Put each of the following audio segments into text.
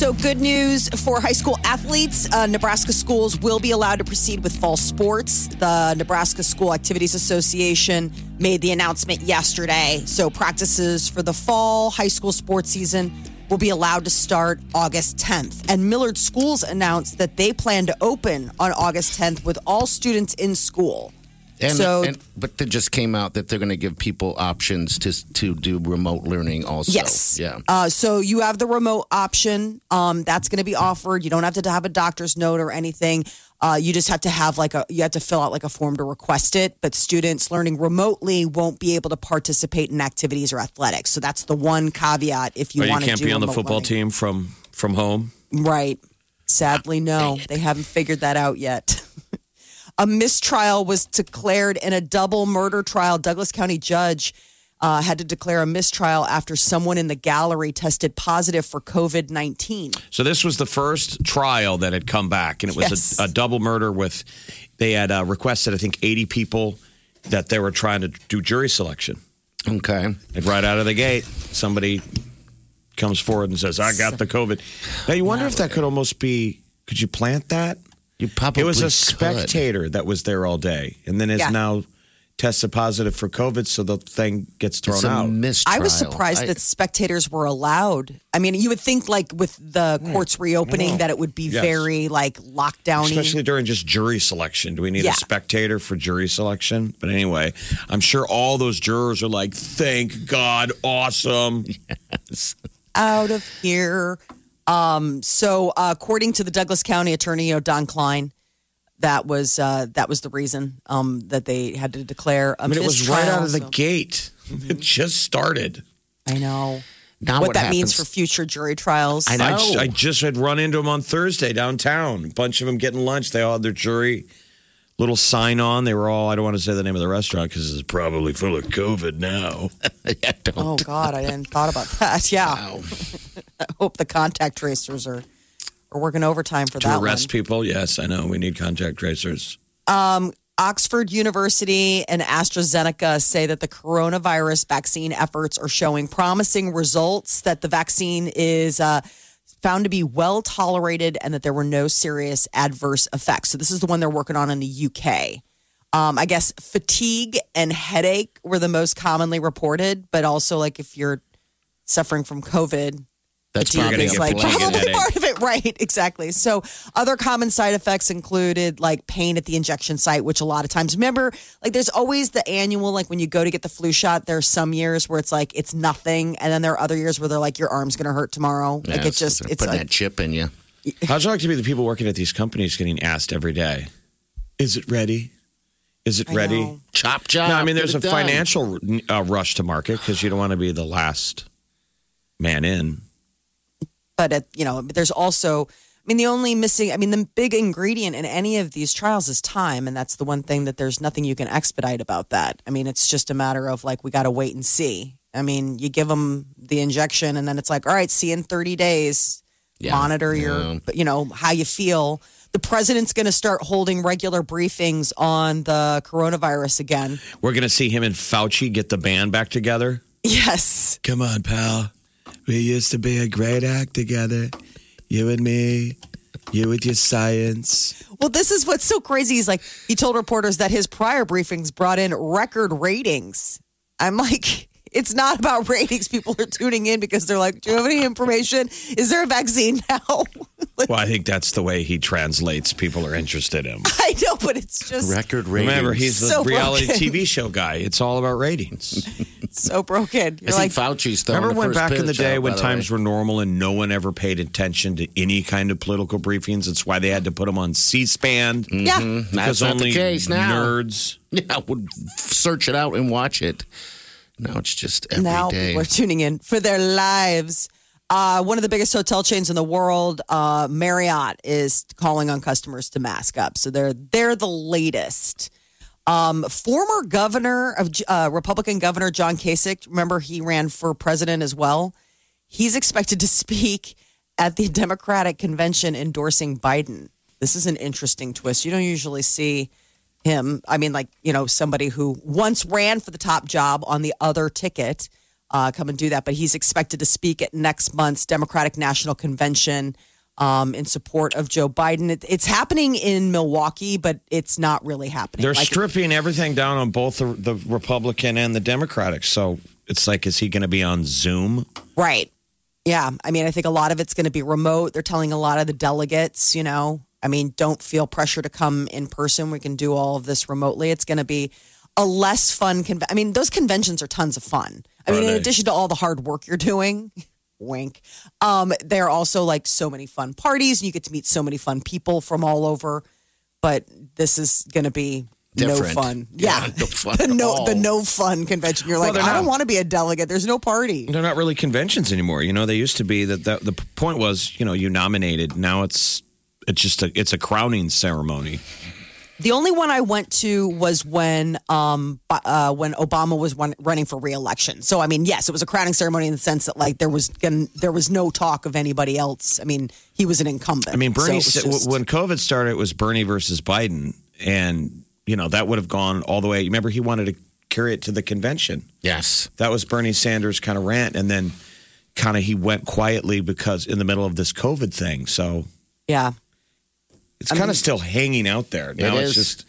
So, good news for high school athletes. Uh, Nebraska schools will be allowed to proceed with fall sports. The Nebraska School Activities Association made the announcement yesterday. So, practices for the fall high school sports season will be allowed to start August 10th. And Millard Schools announced that they plan to open on August 10th with all students in school. And, So- and but they just came out that they're going to give people options to to do remote learning also. Yes. Yeah. Uh, so you have the remote option. Um, that's going to be offered. You don't have to have a doctor's note or anything. Uh, you just have to have like a you have to fill out like a form to request it. But students learning remotely won't be able to participate in activities or athletics. So that's the one caveat if you Or you want to can't be on the football learning. team from from home. Right. Sadly, no. They haven't figured that out yet. a mistrial was declared in a double murder trial. Douglas County judge uh, had to declare a mistrial after someone in the gallery tested positive for COVID 19. So this was the first trial that had come back, and it was Yes. a, a double murder with. They had uh, requested, I think, eighty people that they were trying to do jury selection. Okay. And right out of the gate, somebody comes forward and says, "I got the COVID." Now you wonder if that could almost be. Could you plant that? You probably It was a could. spectator that was there all day, and then is Yeah. now tested positive for COVID, so the thing gets thrown It's a out. mistrial. I was surprised I- that spectators were allowed. I mean, you would think like with the hmm. courts reopening that it would be Yes. very like lockdown, Especially during just jury selection. Do we need Yeah. a spectator for jury selection? But anyway, I'm sure all those jurors are like, thank God, awesome. out of here. Um, so, uh, according to the Douglas County Attorney, you know, Don Kleine, that was uh, that was the reason um, that they had to declare a I mean, it was right out of the mistrial. gate. It just started. I know now what, what, that means for future jury trials. I know. I just had run into them on Thursday downtown. A bunch of them getting lunch. They all had their jury little sign on. They were all, I don't want to say the name of the restaurant because it's probably full of COVID now. Yeah, don't. Oh God, I didn't thought about that. Yeah, I hope the contact tracers are are working overtime for to that arrest one. people, yes, I know. We need contact tracers. Oxford University and AstraZeneca say that the coronavirus vaccine efforts are showing promising results, that the vaccine is uh, found to be well tolerated, and that there were no serious adverse effects. So, this is the one they're working on in the UK. Um, I guess fatigue and headache were the most commonly reported, but also, like, if you're suffering from COVID, That's probably is like probably part of it, right? Exactly. So other common side effects included like pain at the injection site, which a lot of times remember, like there's always the annual, like when you go to get the flu shot, there's some years where it's like it's nothing, and then there are other years where they're like your arm's gonna hurt tomorrow. like Yeah, it just they're it's putting like, that chip in you. How's it like to be the people working at these companies getting asked every day, is it ready? Is it I ready? know. Chop job. No, I mean, there's a done. financial uh, rush to market because you don't want to be the last man in. But it, you know, there's also. I mean, the only missing, I mean, the big ingredient in any of these trials is time. And that's the one thing that there's nothing you can expedite about that. I mean, it's just a matter of like, we got to wait and see. I mean, you give them the injection and then it's like, all right, see in 30 days. Yeah. Monitor your, you know, how you feel. The president's going to start holding regular briefings on the coronavirus again. We're going to see him and Fauci get the band back together. Yes. Come on, pal. We used to be a great act together. You and me. You with your science. Well, this is what's so crazy. He's like, he told reporters that his prior briefings brought in record ratings. I'm like, it's not about ratings. People are tuning in because they're like, do you have any information? Is there a vaccine now? Like, Well, I think that's the way he translates. People are interested in him. I know, but it's just Record ratings. Remember, he's the So reality broken. TV show guy. It's all about ratings. so broken. You're I like, think Fauci's throwing Remember when first back in the day out, when the times way. were normal and no one ever paid attention to any kind of political briefings? It's why they had to put them on C-SPAN. yeah. Mm-hmm. Because That's not the only case now. nerds. Yeah, would search it out and watch it. Now it's just every day. now people are tuning in for their lives. Uh, one of the biggest hotel chains in the world, uh, Marriott, is calling on customers to mask up. So they're they're the latest. Um, former governor of uh, Republican Governor John Kasich, remember he ran for president as well. He's expected to speak at the Democratic convention endorsing Biden. This is an interesting twist. You don't usually see him. I mean, like you know, somebody who once ran for the top job on the other ticket uh, come and do that. But he's expected to speak at next month's Democratic National Convention um, in support of Joe Biden. It, it's happening in Milwaukee, but it's not really happening. They're Like, stripping everything down on both the, the Republican and the Democratic. So it's like, is he going to be on Zoom? Right. Yeah. I mean, I think a lot of it's going to be remote. They're telling a lot of the delegates, you know, I mean, don't feel pressure to come in person. We can do all of this remotely. It's going to be a less fun convention. I mean, those conventions are tons of fun. I mean, in addition to all the hard work you're doing, wink, um, they're also like so many fun parties and you get to meet so many fun people from all over. But this is going to be Different. no fun. Yeah, no fun the no, the no fun convention. You're like, they're I don't not. want to be a delegate. There's no party. They're not really conventions anymore. You know, they used to be that the, the point was, you know, you nominated. Now it's it's just a it's a crowning ceremony. The only one I went to was when um uh, when Obama was run, running for reelection. So I mean, yes, it was a crowning ceremony in the sense that like there was gonna, there was no talk of anybody else. I mean, he was an incumbent. I mean, Bernie was said- just- when COVID started, it was Bernie versus Biden, and you know that would have gone all the way. Remember, he wanted to carry it to the convention. yes. That was Bernie Sanders' kind of rant, and then kind of he went quietly because in the middle of this COVID thing. So yeah. It's kind of still hanging out there. Now It it's is. just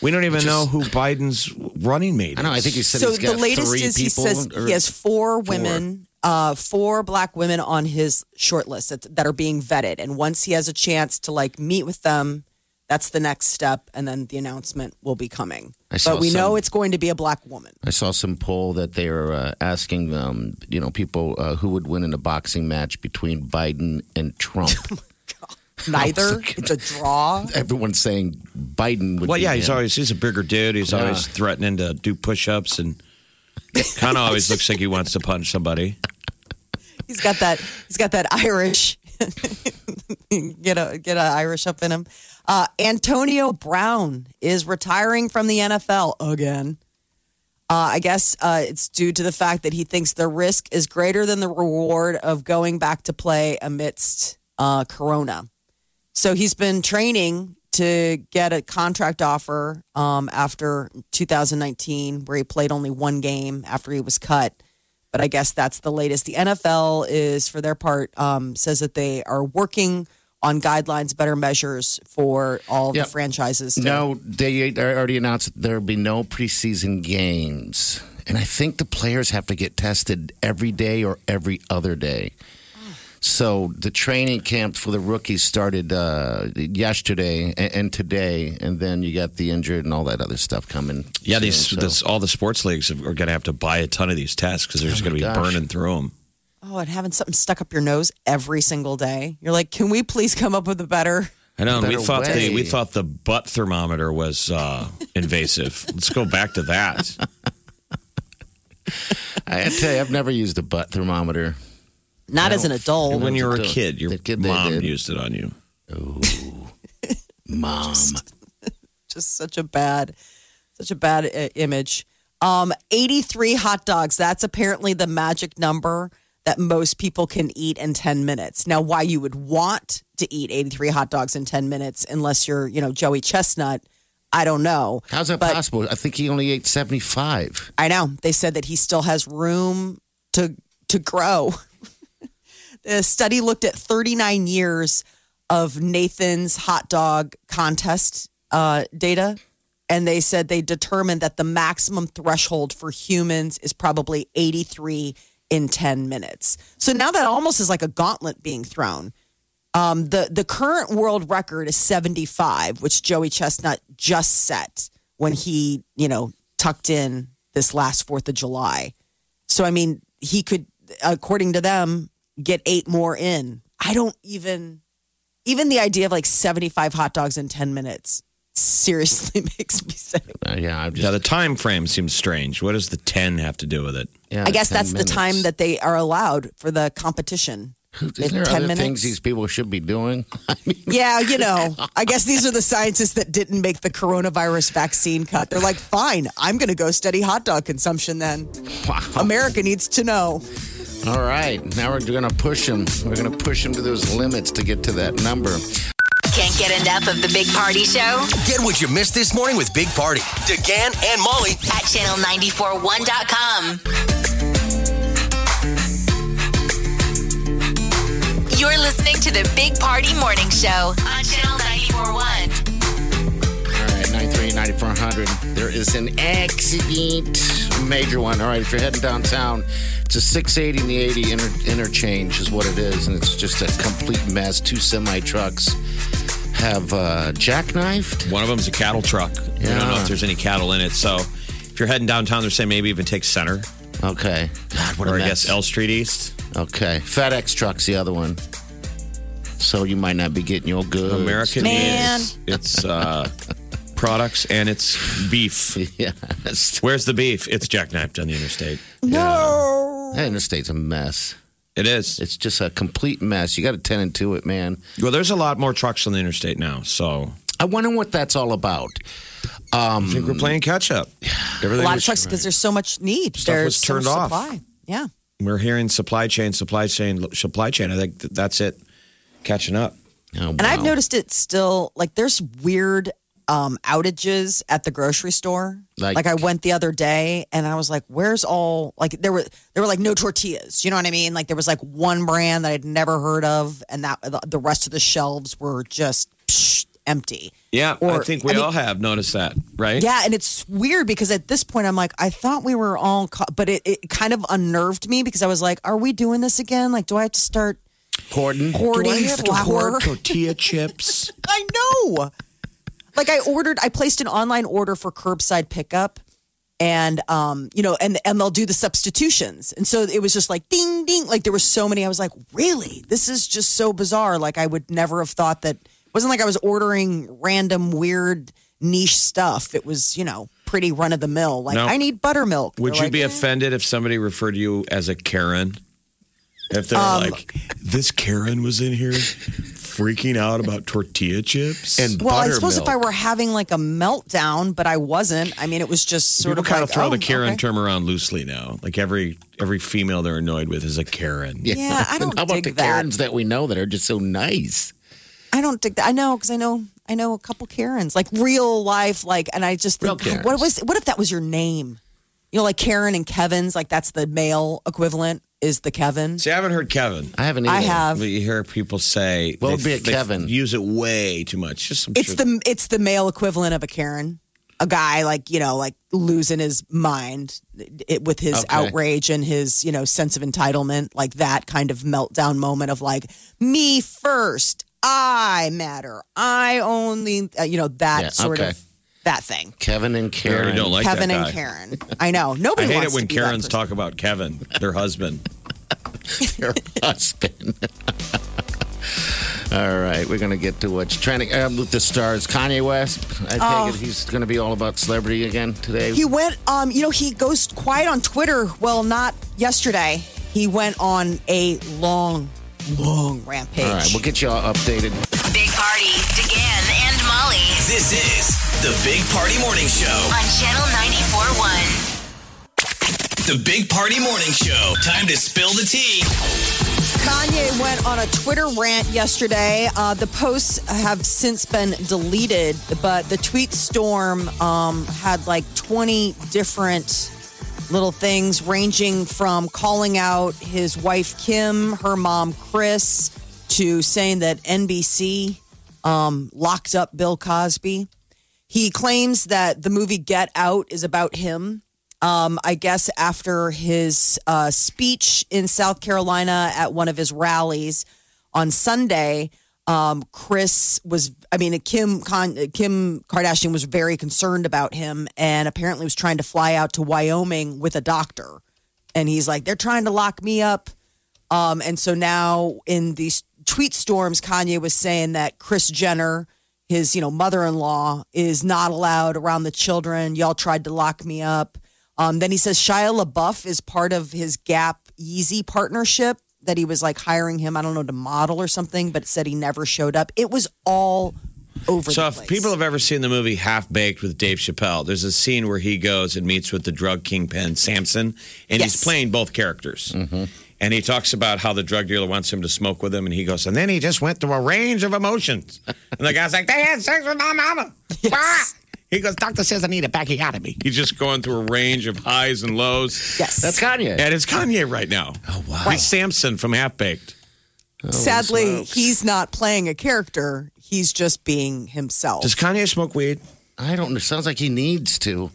we don't even know who Biden's running mate. I know. I think he said So he's the got latest three is he says he has four women, uh, four black women on his short list that, that are being vetted, and once he has a chance to like meet with them. That's the next step, and then the announcement will be coming. I saw But we know it's going to be a black woman. I saw some poll that they are uh, asking, um, you know, people uh, who would win in a boxing match between Biden and Trump. Neither. It's a draw. Everyone's saying Biden would. Well, be yeah, he's him. always he's a bigger dude. He's Yeah. always threatening to do push-ups and kind of always looks like he wants to punch somebody. He's got that. He's got that Irish. get a get a Irish up in him. Uh, Antonio Brown is retiring from the NFL again. Uh, I guess uh, it's due to the fact that he thinks the risk is greater than the reward of going back to play amidst uh, Corona. So he's been training to get a contract offer um, after 2019, where he played only one game after he was cut. But I guess that's the latest. The NFL is, for their part, um, says that they are working on guidelines, better measures for all Yep. the franchises. to- No, they already announced there'll be no preseason games. And I think the players have to get tested every day or every other day. So the training camp for the rookies started uh, yesterday and, and today, and then you got the injured and all that other stuff coming. Yeah, soon, these so- this, all the sports leagues are going to have to buy a ton of these tests because they're just Oh going to be gosh. burning through them. Oh, and having something stuck up your nose every single day. You're like, can we please come up with a better? I know. and We Better thought the we thought the butt thermometer was uh, invasive. Let's go back to that. I I tell you, I've never used a butt thermometer. Not as an adult. when you were a kid, your kid they mom did. used it on you. Mom. just such a bad, such a bad uh, image. Um, 83 hot dogs. That's apparently the magic number that most people can eat in 10 minutes. Now, why you would want to eat 83 hot dogs in 10 minutes, unless you're, you know, Joey Chestnut, I don't know. How's that But- possible? I think he only ate 75. I know. They said that he still has room to to grow. the study looked at 39 years of Nathan's hot dog contest uh, data, and they said they determined that the maximum threshold for humans is probably 83 in 10 minutes. So now that almost is like a gauntlet being thrown. Um, the the current world record is 75, which Joey Chestnut just set when he, you know, tucked in this last Fourth of July. So I mean, he could, according to them, get eight more in. I don't even, even the idea of like 75 hot dogs in 10 minutes seriously makes me sick. Uh, yeah, I'm just. Yeah, the time frame seems strange. What does the 10 have to do with it? yeah, I guess 10 that's the time that they are allowed for the competition. Isn't there 10 other minutes? things these people should be doing? I mean, Yeah, you know, I guess these are the scientists that didn't make the coronavirus vaccine cut. They're like, fine, I'm going to go study hot dog consumption then. wow. America needs to know. All right, now we're going to push him. We're going to push him to those limits to get to that number. Can't get enough of the Big Party Show Get what you missed this morning with Big Party, DeGan and Molly at channel941.com. You're listening to the Big Party Morning Show on channel 941. All right, 938 9400. There is an accident, a major one. All right, if you're heading downtown, it's a 680 and the 80 inter- interchange, is what it is. And it's just a complete mess. Two semi trucks have uh, jackknifed. One of them is a cattle truck. We don't know if there's any cattle in it. So if you're heading downtown, they're saying maybe even take center Okay. God, what a or I guess L Street East. Okay. FedEx truck's the other one. So you might not be getting your goods. American Man. is its uh, products and its beef. Yes. Where's the beef? It's jackknifed on the interstate. No. That interstate's a mess. It is. It's just a complete mess. You got to tend to it, man. Well, there's a lot more trucks on the interstate now, so I wonder what that's all about. Um, I think we're playing catch up. Everything A lot of was- trucks because there's so much need. Stuff there's was so turned much off. Supply. Yeah. We're hearing supply chain, supply chain, supply chain. I think th- that's it. Catching up. Oh, And I've noticed it still like there's weird um, outages at the grocery store. Like- Like, I went the other day and I was like, "Where's all like there were there were like no tortillas." You know what I mean? Like there was like one brand that I'd never heard of, and that the, rest of the shelves were just psh, empty. Yeah, I think we I mean- all have noticed that, right? Yeah, and it's weird because at this point I'm like, I thought we were all, but it, it kind of unnerved me because I was like, "Are we doing this again? Like, do I have to start Gordon. hoarding Do I have to hoard tortilla chips? I know. Like I ordered, I placed an online order for curbside pickup, and um, you know, and and they'll do the substitutions, and so it was just like ding ding, like there were so many. I was like, really, this is just so bizarre. Like I would never have thought that. It wasn't like I was ordering random weird niche stuff. It was you know pretty run of the mill. Like No. I need buttermilk. Would They're you be eh. offended if somebody referred to you as a Karen? If they're Um, like, this Karen was in here freaking out about tortilla chips? And Well, I suppose if I were having like a meltdown, but I wasn't. I mean, it was just sort People of kind like, of throw oh, the Karen okay. term around loosely now. Like every every female they're annoyed with is a Karen. Yeah, I don't How about dig the that. Karens that we know that are just so nice? I don't think that. I know because I know I know a couple Karens, like real life, like, and I just think, what was what if that was your name? You know, like Karen and Kevin's, like that's the male equivalent is the Kevin. See, I haven't heard Kevin. I haven't. I have. But you hear people say What would be a Kevin? Use it way too much. Just some It's shit. the it's the male equivalent of a Karen, a guy like you know like losing his mind it, with his Okay. outrage and his you know sense of entitlement, like that kind of meltdown moment of like me first, I matter, I only, uh, you know that Yeah, sort okay. of that thing. Kevin and Karen. already don't like Kevin that and guy. Karen. I know. I Nobody hate wants it when to be that Karens person. talk about Kevin, their husband. your husband. all right, we're gonna get to what's trending um, with the stars. Kanye West. I take it he's gonna be all about celebrity again today. Oh. He went, um, you know, he goes quiet on Twitter. Well, not yesterday. He went on a long, long rampage. all right, we'll get you all updated. Big Party, DeGan and Molly This is the Big Party Morning Show. on channel 941. The Big Party Morning Show. Time to spill the tea. Kanye went on a Twitter rant yesterday. Uh, the posts have since been deleted, but the tweet storm um, had like 20 different little things, ranging from calling out his wife Kim, her mom Kris, to saying that NBC um, locked up Bill Cosby. He claims that the movie Get Out is about him. Um, I guess after his uh, speech in South Carolina at one of his rallies on Sunday, um, Kris was, I mean, Kim Con, Kim Kardashian was very concerned about him, and apparently was trying to fly out to Wyoming with a doctor. And he's like, "They're trying to lock me up." Um, and so now in these tweet storms, Kanye was saying that Kris Jenner his, you know, mother-in-law is not allowed around the children. Y'all tried to lock me up. Um, then he says Shia LaBeouf is part of his Gap Yeezy partnership that he was like hiring him, I don't know, to model or something, but said he never showed up. It was all over So the if place. people have ever seen the movie Half Baked with Dave Chappelle, there's a scene where he goes and meets with the drug kingpin Samson, and Yes. he's playing both characters. And he talks about how the drug dealer wants him to smoke with him, and he goes, and then he just went through a range of emotions. And the guy's like, they had sex with my mama. Ah! He goes, doctor says I need a backiotomy. He's just going through a range of highs and lows. yes. That's Kanye. And it's Kanye right now. Oh, wow. He's Samson from Half Baked. Sadly, he's not playing a character. He's just being himself. Does Kanye smoke weed? I don't know. Sounds like he needs to.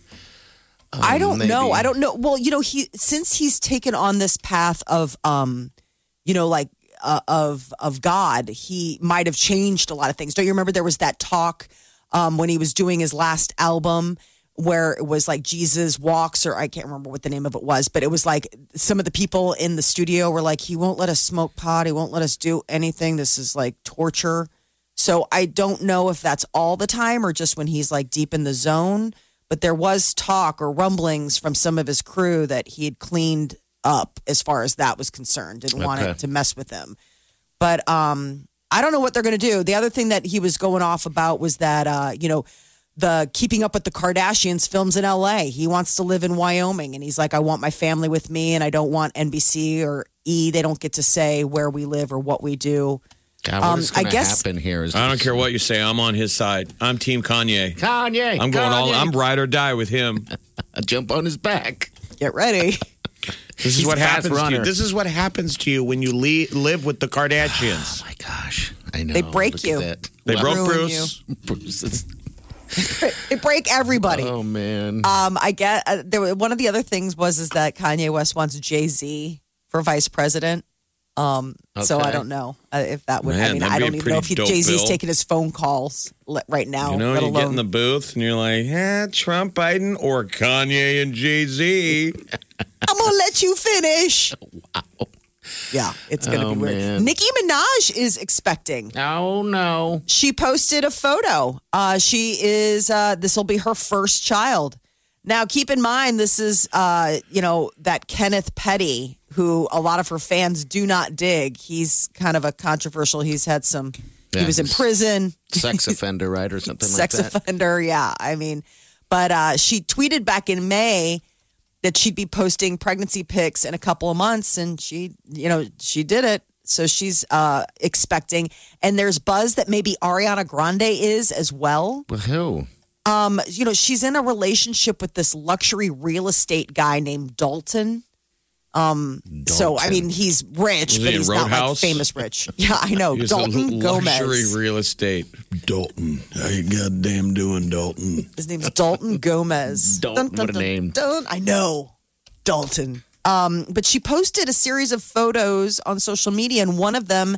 I don't know. I don't know. Well, you know, he since he's taken on this path of um, you know, like uh, of of God, he might have changed a lot of things. Don't you remember there was that talk um when he was doing his last album where it was like Jesus walks or I can't remember what the name of it was, but it was like some of the people in the studio were like he won't let us smoke pot, he won't let us do anything. This is like torture. So I don't know if that's all the time or just when he's like deep in the zone. But there was talk or rumblings from some of his crew that he had cleaned up as far as that was concerned. Didn't want it to mess with him. But um, I don't know what they're going to do. The other thing that he was going off about was that uh, you know the Keeping Up with the Kardashians films in L.A. He wants to live in Wyoming, and he's like, I want my family with me, and I don't want NBC or E. They don't get to say where we live or what we do. God, what Um, is I guess- happen here? Is I don't care what you say. I'm on his side. I'm Team Kanye. Kanye. I'm going all. I'm ride or die with him. I jump on his back. Get ready. This is what a fast happens to you. This is what happens to you when you le- live with the Kardashians. Oh my gosh, I know. They break Look you. that. They Well, broke ruin Bruce. Bruce is- they break everybody. Oh man. Um, I get uh, there. were- One of the other things was is that Kanye West wants Jay Z for vice president. Um, so I don't know uh, if that would. I mean, I don't even know if Jay Z's taking his phone calls right now. You know, you get in the booth and you're like, yeah, Trump, Biden, or Kanye and Jay Z. I'm gonna let you finish. Wow. Yeah, it's gonna Oh, be weird. man. Nicki Minaj is expecting. oh no. She posted a photo. Uh, she is. Uh, this will be her first child. Now, keep in mind, this is uh, you know that Kenneth Petty, who a lot of her fans do not dig. He's kind of a controversial. He's had some. he was in prison. Sex offender, right, or something sex like that. offender. Yeah, I mean, but uh, she tweeted back in May that she'd be posting pregnancy pics in a couple of months, and she, you know, she did it. So she's uh, expecting, and there's buzz that maybe Ariana Grande is as well. With who? Um, you know, she's in a relationship with this luxury real estate guy named Dalton. Um, so I mean, he's rich, Was he but in he's not like famous rich. Yeah, I know. He's Dalton a Gomez. luxury real estate. Dalton, how you goddamn doing, Dalton? His name's Dalton Gomez. Dalton, what a name. Dun, I know. Dalton. Um, but she posted a series of photos on social media, and one of them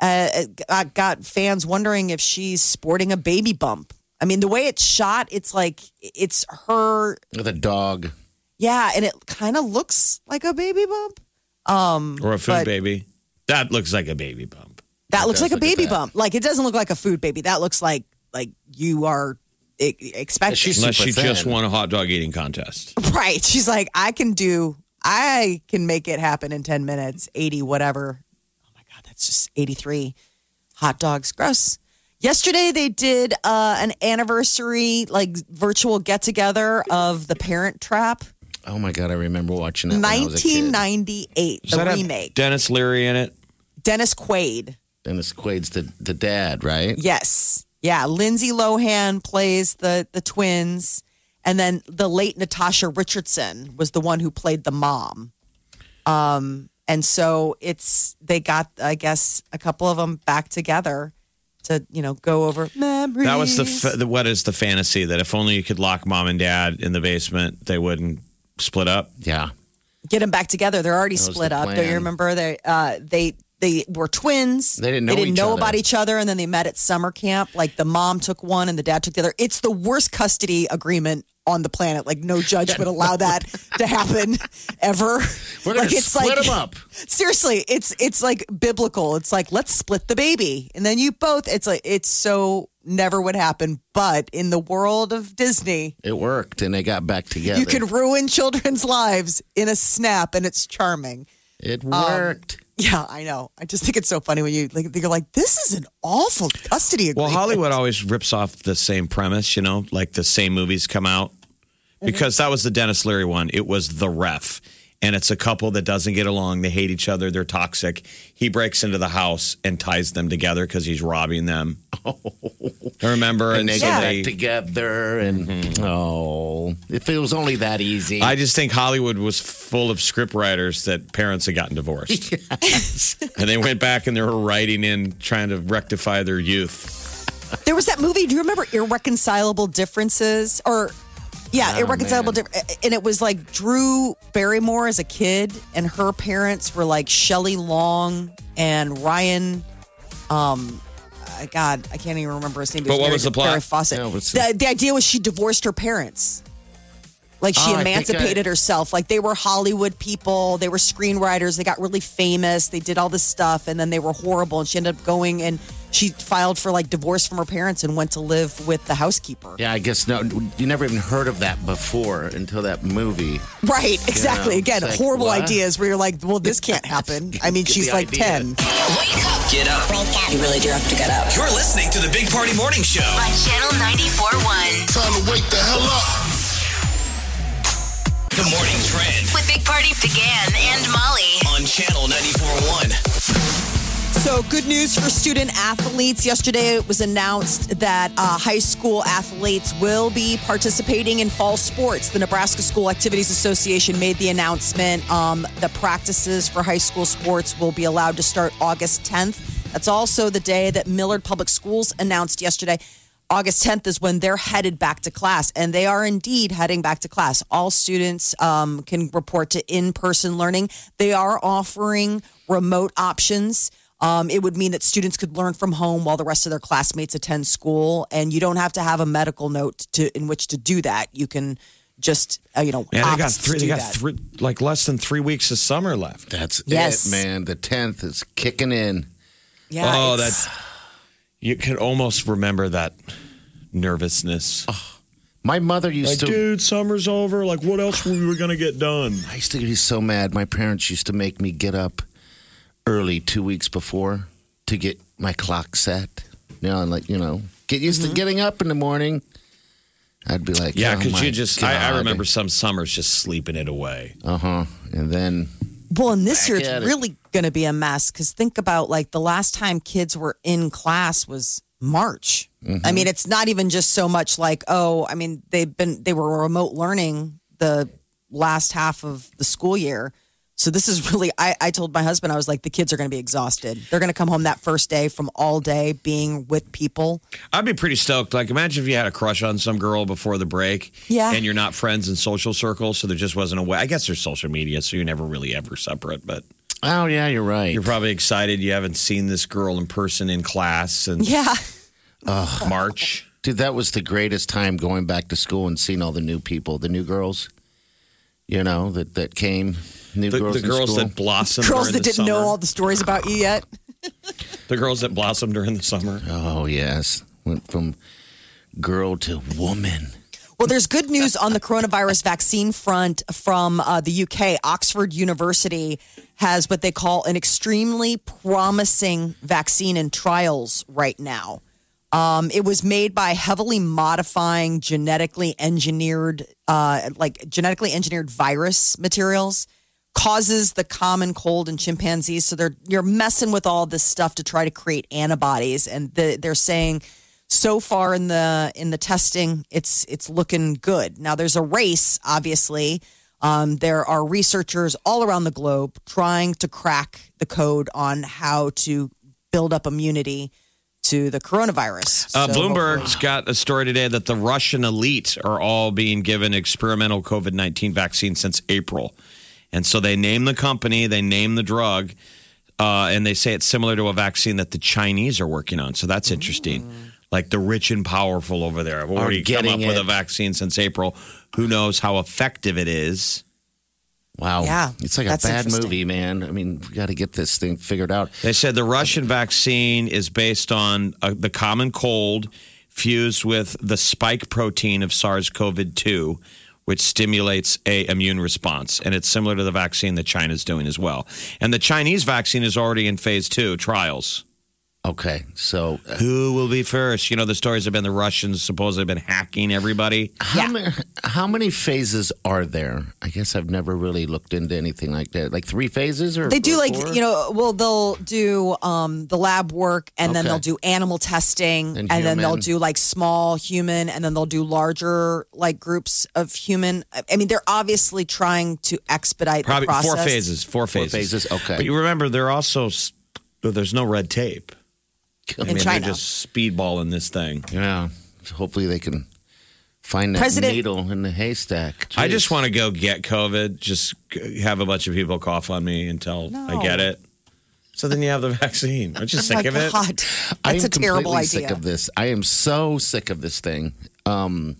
uh, got, got fans wondering if she's sporting a baby bump. I mean, the way it's shot, it's like it's her. With a dog. Yeah, and it kind of looks like a baby bump. Um, Or a food baby. That looks like a baby bump. that It looks like a look at baby bump. Like it doesn't look like a food baby. That looks like like you are expecting. She's Unless super she just won a hot dog eating contest. Right. She's like, I can do, I can make it happen in 10 minutes, 80, whatever. Oh my God, that's just 83 hot dogs. Gross. Yesterday, they did uh, an anniversary, like virtual get together of The Parent Trap, Oh my god, I remember watching that. when I was a kid. 1998, the that remake. Denis Leary in it. Dennis Quaid. Dennis Quaid's the the dad, right? Yes. Yeah. Lindsay Lohan plays the, the twins. And then the late Natasha Richardson was the one who played the mom. Um, and so it's they got, I guess, a couple of them back together to, you know, go over memories. That was the, fa- the what is the fantasy that if only you could lock mom and dad in the basement, they wouldn't split up. Yeah. get them back together. They're already split the up. Do you remember they uh they they were twins. They didn't know They didn't each know other. about each other, and then they met at summer camp. Like the mom took one and the dad took the other. It's the worst custody agreement on the planet. Like no judge would allow that to happen ever. We're gonna like it's split like them up. seriously, it's it's like biblical. It's like let's split the baby, and then you both. It's like it's so never would happen. But in the world of Disney, It worked, and they got back together. you can ruin children's lives in a snap, and it's charming. it Um, worked. Yeah, I know. I just think it's so funny when you like you're like, this is an awful custody Well. Hollywood always rips off the same premise, you know, like the same movies come out. Because that was the Denis Leary one. It was The Ref. And it's a couple that doesn't get along. They hate each other. They're toxic. He breaks into the house and ties them together because he's robbing them. Oh. Remember? and they so get they- back together, and mm-hmm. oh, if it was only that easy. I just think Hollywood was full of script writers that parents had gotten divorced. and they went back and they were writing in trying to rectify their youth. There was that movie. Do you remember Irreconcilable Differences? Or yeah, Oh, Irreconcilable man. And it was like Drew Barrymore as a kid, and her parents were like Shelley Long and Ryan. Um, God, I can't even remember his name. But what was the plot? Barry Fawcett. Yeah, the, the idea was she divorced her parents. Like she Oh, emancipated I- herself. Like they were Hollywood people. They were screenwriters. They got really famous. They did all this stuff, and then they were horrible. And she ended up going and she filed for like divorce from her parents and went to live with the housekeeper. yeah, I guess no. You never even heard of that before until that movie. Right, exactly. Yeah, Again, like, horrible what? ideas where you're like, well, this can't happen. I mean, she's like idea. 10. Wake up. Get up. You really do have to get up. You're listening to the Big Party Morning Show. On Channel 94.1 Time to wake the hell up. The morning trend with Big Party DeGan and Molly. on Channel 94.1. So, good news for student athletes. Yesterday, it was announced that uh, high school athletes will be participating in fall sports. The Nebraska School Activities Association made the announcement. Um, the practices for high school sports will be allowed to start August 10th. That's also the day that Millard Public Schools announced yesterday. August 10th is when they're headed back to class, and they are indeed heading back to class. All students um, can report to in person learning. They are offering remote options. Um, it would mean that students could learn from home while the rest of their classmates attend school, and you don't have to have a medical note to in which to do that. You can just, uh, you know, Man, they got three. They got that. three, like less than three weeks of summer left. That's Yes. it, man. The tenth is kicking in. Yeah, oh, that's you can almost remember that nervousness. My mother used like, to. dude, summer's over. Like, what else were we gonna get done? I used to be so mad. My parents used to make me get up early two weeks before to get my clock set. You know, and like you know, get used to getting up in the morning. I'd be like, Yeah, oh because my you just. I, I remember some summers just sleeping it away. Uh huh. And then Well, and this Back year it's it. really going to be a mess because think about like the last time kids were in class was March. Mm-hmm. I mean, it's not even just so much like, oh, I mean, they've been, they were remote learning the last half of the school year. So this is really, I, I told my husband, I was like, the kids are going to be exhausted. They're going to come home that first day from all day being with people. I'd be pretty stoked. Like, imagine if you had a crush on some girl before the break. Yeah. And you're not friends in social circles, so there just wasn't a way. I guess there's social media, so you're never really ever separate. But oh yeah, you're right. you're probably excited you haven't seen this girl in person in class since Yeah. March. Dude, that was the greatest time going back to school and seeing all the new people, the new girls. You know that that came, new The, girls. the girls that blossomed Girls that the didn't know all the stories about you yet. the girls that blossomed during the summer. Oh yes, went from girl to woman. Well, there's good news on the coronavirus vaccine front from uh, the UK. Oxford University has what they call an extremely promising vaccine in trials right now. Um, it was made by heavily modifying genetically engineered, uh, like genetically engineered virus materials, causes the common cold in chimpanzees. So they're you're messing with all this stuff to try to create antibodies, and the, they're saying so far in the in the testing, it's it's looking good. Now there's a race, obviously. Um, there are researchers all around the globe trying to crack the code on how to build up immunity to the coronavirus. Uh, So Bloomberg's got a story today that the Russian elite are all being given experimental COVID 19 vaccine since April. And so they name the company, they name the drug, uh, and they say it's similar to a vaccine that the Chinese are working on. So that's interesting. Like the rich and powerful over there have already come up getting with a vaccine since April. Who knows how effective it is? Wow. Yeah, It's like a bad movie, man. I mean, we got to get this thing figured out. They said the Russian vaccine is based on uh, the common cold fused with the spike protein of SARS-CoV-2, which stimulates a immune response, and it's similar to the vaccine that China's doing as well. And the Chinese vaccine is already in phase two trials. Okay, so uh, Who will be first? You know, the stories have been the Russians supposedly have been hacking everybody. how, many, how many phases are there? I guess I've never really looked into anything like that. Like three phases, or They do or like four? you know, well they'll do um, the lab work, and then they'll do animal testing, And and, then they'll do like small human, and then they'll do larger like groups of human. I I mean, they're obviously trying to expedite Probably the process. four phases. Four phases. phases, okay. But you remember, they're also there's no red tape. I mean, China. they're just speedballing this thing. Yeah, hopefully they can find that President- needle in the haystack. I Jeez. just want to go get COVID. Just g- have a bunch of people cough on me until I No. get it. So then you have the vaccine. Aren't you Oh sick my of it? God, I that's am a terrible completely idea. Sick of this. I am so sick of this thing. Um,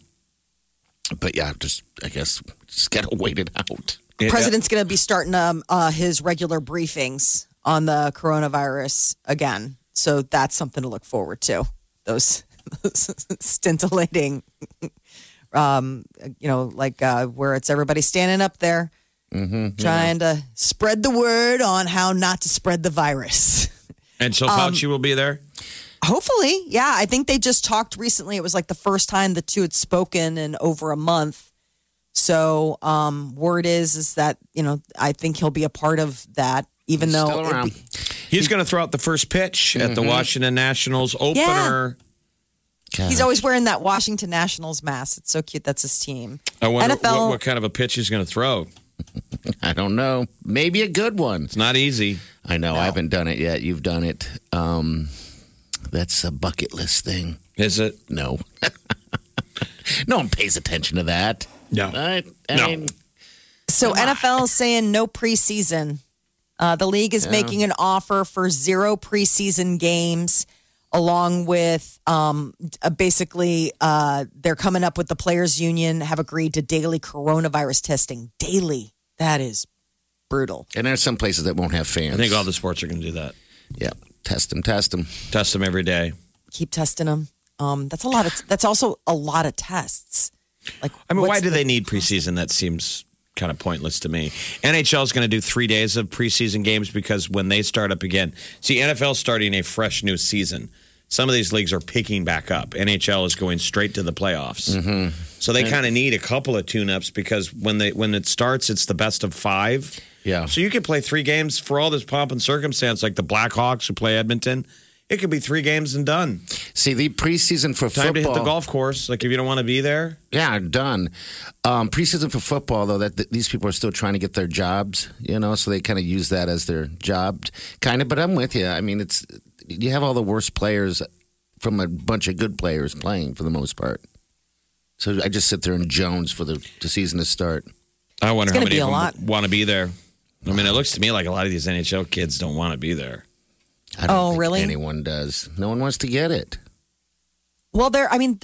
but yeah, just I guess just gotta wait it out. Yeah. President's going to be starting um, uh, his regular briefings on the coronavirus again, so that's something to look forward to. Those, those scintillating, um, you know, like uh, where it's everybody standing up there trying to spread the word on how not to spread the virus. And so Um, Fauci will be there. Hopefully, yeah. I think they just talked recently. It was like the first time the two had spoken in over a month. So, um, word is is that you know I think he'll be a part of that, even though Still around. be- He's going to throw out the first pitch at Mm-hmm. the Washington Nationals opener. he's always wearing that Washington Nationals mask. It's so cute. That's his team. I wonder NFL what, what kind of a pitch he's going to throw. I don't know. Maybe a good one. It's not easy. I know. I haven't done it yet. You've done it. Um, that's a bucket list thing. Is it? No. no one pays attention to that. No. I, I No. mean, So NFL is saying no preseason. Uh, the league is making an offer for zero preseason games, along with um, uh, basically uh, they're coming up with the players' union have agreed to daily coronavirus testing. Daily, that is brutal. and there's some places that won't have fans. I think all the sports are going to do that. Yeah. Test them. Test them. Test them every day. Keep testing them. Um, that's a lot of. That's also a lot of tests. Like, I mean, why do the- they need preseason? That seems kind of pointless to me. NHL is going to do three days of preseason games because when they start up again, see, NFL starting a fresh new season. Some of these leagues are picking back up. NHL is going straight to the playoffs, mm-hmm. so they kind of need a couple of tune-ups because when they when it starts, it's the best of five. Yeah. So you can play three games for all this pomp and circumstance, like the Blackhawks who play Edmonton. It could be three games and done. See, the preseason for Time to football. hit the golf course. Like if you don't want to be there, Yeah, done. Um, preseason for football, though, that, that these people are still trying to get their jobs, you know, so they kind of use that as their job, kind of. But I'm with you. I mean, it's you have all the worst players from a bunch of good players playing for the most part. So I just sit there and Jones for the, the season to start. I wonder how many be of them want to be there. I mean, it looks to me like a lot of these NHL kids don't want to be there. I don't Oh, really? anyone does. No one wants to get it. Well, there. I mean,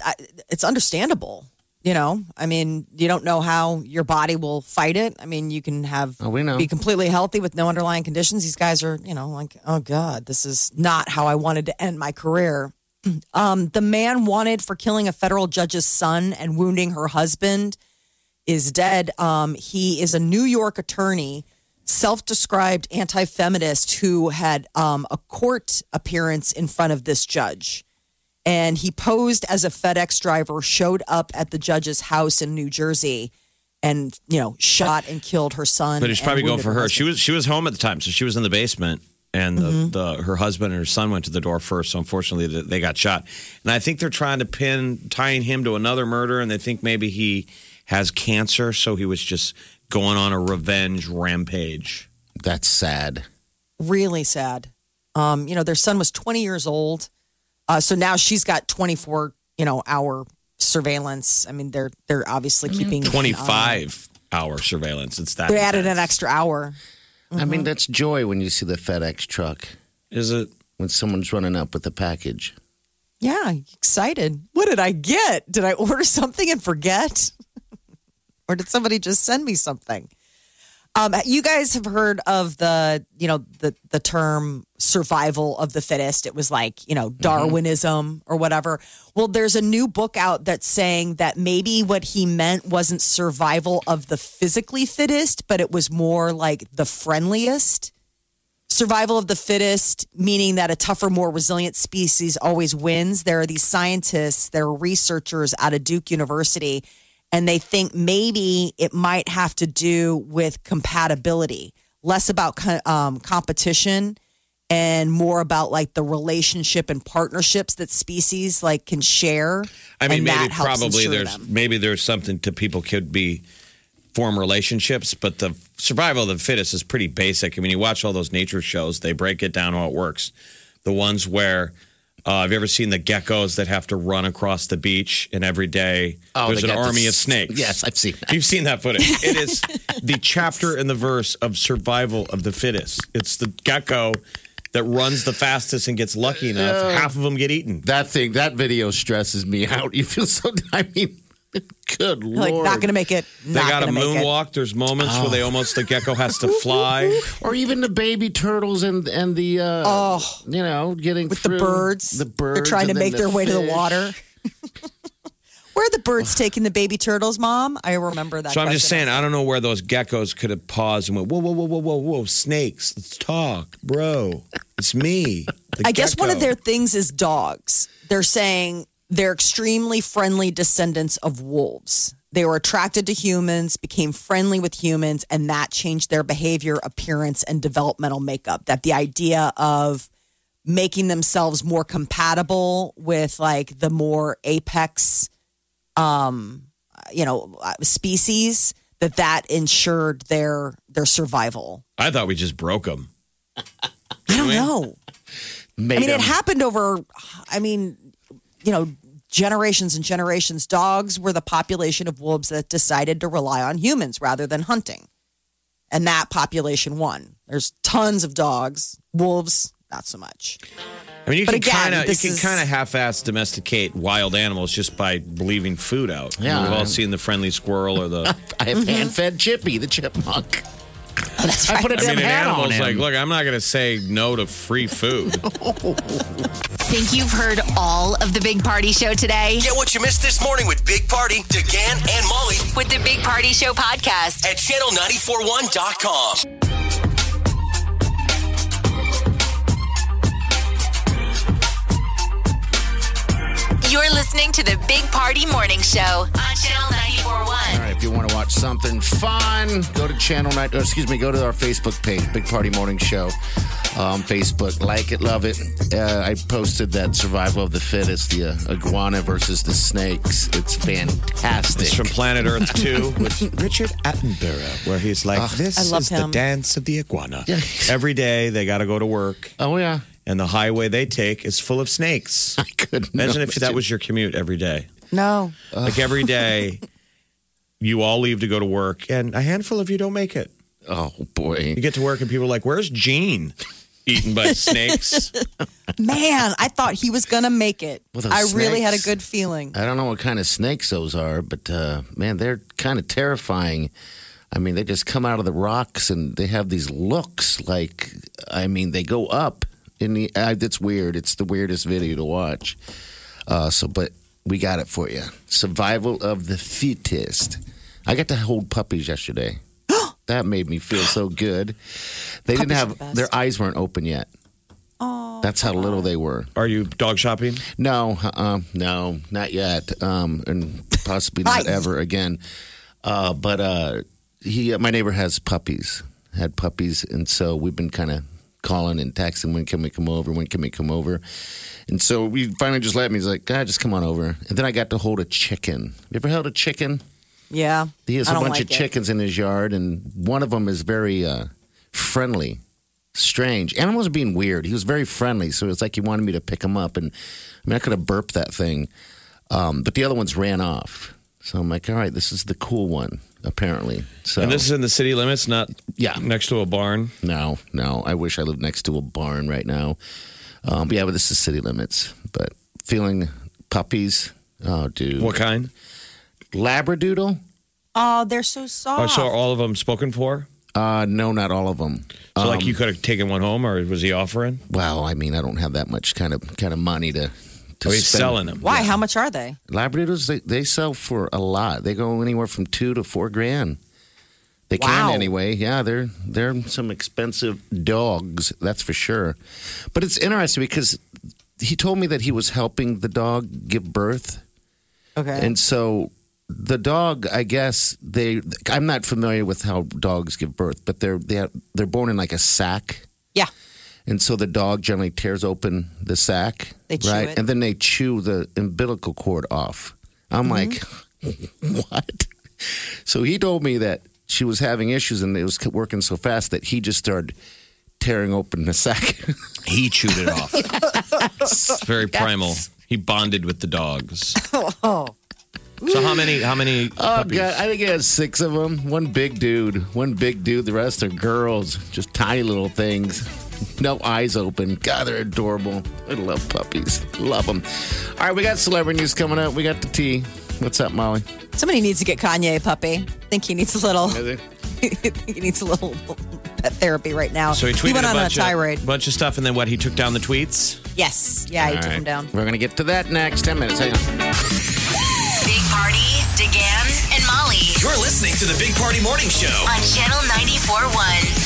it's understandable. You know, I mean, you don't know how your body will fight it. I mean, you can have Oh, we know. be completely healthy with no underlying conditions. These guys are, you know, like, oh god, this is not how I wanted to end my career. Um, the man wanted for killing a federal judge's son and wounding her husband is dead. Um, he is a New York attorney, self-described anti-feminist who had um, a court appearance in front of this judge and he posed as a FedEx driver, showed up at the judge's house in New Jersey, and you know shot and killed her son. But he's probably going for her. She was she was home at the time, so she was in the basement, and the, the her husband and her son went to the door first. So unfortunately, they got shot. And I think they're trying to pin tying him to another murder, and they think maybe he has cancer, so he was just going on a revenge rampage. That's sad. really sad. Um, you know, their son was 20 years old, uh, so now she's got 24, you know, hour surveillance. I mean, they're they're obviously keeping an eye on Twenty it. five hour surveillance. It's that. They added an extra hour. I mean, that's joy when you see the FedEx truck Is it? when someone's running up with a package. Yeah, excited. What did I get? Did I order something and forget? Or did somebody just send me something? Um, you guys have heard of the, you know, the the term survival of the fittest. It was like, you know, Darwinism or whatever. Well, there's a new book out that's saying that maybe what he meant wasn't survival of the physically fittest, but it was more like the friendliest. Survival of the fittest, meaning that a tougher, more resilient species always wins. There are these scientists, there are researchers out of Duke University, and they think maybe it might have to do with compatibility, less about um, competition and more about like the relationship and partnerships that species like can share. I mean, maybe probably there's them. maybe there's something to people could be form relationships, but the survival of the fittest is pretty basic. I mean, you watch all those nature shows; they break it down how it works. The ones where uh, have you ever seen the geckos that have to run across the beach and every day Oh, there's an got the army of snakes? Yes, I've seen that. You've seen that footage. It is the chapter in the verse of survival of the fittest. It's the gecko that runs the fastest and gets lucky enough. Half of them get eaten. That thing, that video stresses me out. You feel so. I mean, good like lord. not going to make it. They got a gonna it. moonwalk. There's moments where they almost the gecko has to fly. or even the baby turtles and and the uh, Oh. you know, getting with the birds. The birds. They're trying to and then make their way to the water. Where are the birds taking the baby turtles, Mom? I remember that. So I'm just saying, I don't know where those geckos could have paused and went, whoa, whoa, whoa, whoa, whoa, whoa, snakes, let's talk, bro. It's me. the I guess one of their things is dogs. They're saying they're extremely friendly descendants of wolves. They were attracted to humans, became friendly with humans, and that changed their behavior, appearance, and developmental makeup. That the idea of making themselves more compatible with like the more apex, um, you know, uh, species that that ensured their their survival. I thought we just broke them. I don't know. Made I mean, it happened over, I mean, you know, generations and generations. Dogs were the population of wolves that decided to rely on humans rather than hunting. And that population won. There's tons of dogs, wolves, not so much. I mean, you But can kind of you can is- kind of half-ass domesticate wild animals just by leaving food out. Yeah. we've all seen the friendly squirrel or the. I have Mm-hmm. hand-fed Chippy, the chipmunk. Oh, that's I put a I damn mean, an hat on animal's him. like, look, I'm not going to say no to free food. Think you've heard all of the Big Party Show today? Get what you missed this morning with Big Party, DeGan, and Molly With the Big Party Show podcast. at channel941.com. You're listening to the Big Party Morning Show on Channel 941. right, if you want to watch something fun, go to channel nine. Or excuse me, go to our Facebook page, Big Party Morning Show, um, Facebook. Like it, love it. Uh, I posted that survival of the fittest, the uh, iguana versus the snakes. It's fantastic. It's from Planet Earth 2 with Richard Attenborough, where he's like, this I love is him. the dance of the iguana. Yeah. Every day they got to go to work, oh yeah, and the highway they take is full of snakes. I couldn't. Imagine if that was your commute every day. No. Like every day, you all leave to go to work, and a handful of you don't make it. Oh boy. You get to work, and people are like, "Where's Gene?" Eaten by snakes. Man, I thought he was going to make it. Well, those I really had a snakes- good feeling. I don't know what kind of snakes those are, but uh, man, they're kind of terrifying. I mean, they just come out of the rocks and they have these looks like, I mean, they go up in the. Uh, it's weird. It's the weirdest video to watch. Uh, so, but we got it for you. Survival of the fittest. I got to hold puppies yesterday. that made me feel so good. They didn't Puppies are have the best. their eyes weren't open yet. Oh, That's how little they were. Are you dog shopping? No, uh, no, not yet, um, and possibly not Hi. ever again. Uh, but uh, he, my neighbor has puppies, had puppies, and so we've been kind of calling and texting. When can we come over? When can we come over? And so we finally just let me. He's like, God, just come on over. And then I got to hold a chicken. You ever held a chicken? yeah. He has a bunch like of it. chickens in his yard, and one of them is very uh, friendly, strange. Animals wasn't being weird. He was very friendly, so it's like he wanted me to pick him up. And I mean, I could have burped that thing, um, but the other ones ran off. So I'm like, all right, this is the cool one, apparently. So And this is in the city limits, not Yeah. next to a barn. no, no. I wish I lived next to a barn right now. Um, but yeah, but this is city limits. But feeling puppies. Oh, dude. What kind? Labradoodle? Oh, they're so soft. Oh, so are all of them spoken for? Uh, no, not all of them. So, like, you could have taken one home, or was he offering? Well, I mean, I don't have that much kind of kind of money to. To Oh, he's spend. selling them. Why? How much are they? Labradoodles, they, they sell for a lot. They go anywhere from two to four grand. They Wow. can anyway. Yeah, they're they're some expensive dogs, that's for sure. But it's interesting because he told me that he was helping the dog give birth, Okay. and so the dog, I guess they. I'm not familiar with how dogs give birth, but they're they are, they're born in like a sack. Yeah. And so the dog generally tears open the sack, They chew right? it. And then they chew the umbilical cord off. I'm mm-hmm. like, what? So he told me that she was having issues and it was working so fast that he just started tearing open the sack. He chewed it off. It's very primal. He bonded with the dogs. oh. So how many? How many? oh puppies? god, I think he has six of them. One big dude, one big dude. The rest are girls, just tiny little things. No eyes open. God, they're adorable. I love puppies. Love them. All right, we got celebrity news coming up. We got the tea. What's up, Molly? Somebody needs to get Kanye a puppy. I think he needs a little. I think he needs a little pet therapy right now. So he tweeted went a on a bunch, tirade. Of, bunch of stuff, and then what? He took down the tweets. yes. Yeah, he All took them down. We're going to get to that next. 10 minutes. Hang on. Big Party, DeGan, and Molly You're listening to the Big Party Morning Show. on Channel 94.1.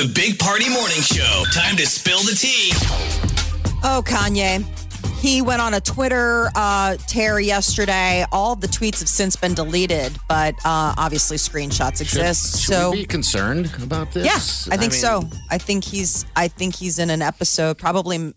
The Big Party Morning Show. Time to spill the tea. Oh, Kanye. He went on a Twitter uh, tear yesterday. All the tweets have since been deleted, but uh, obviously screenshots exist. Should so we be concerned about this? Yeah, I think mean, so. I think he's. I think he's in an episode, probably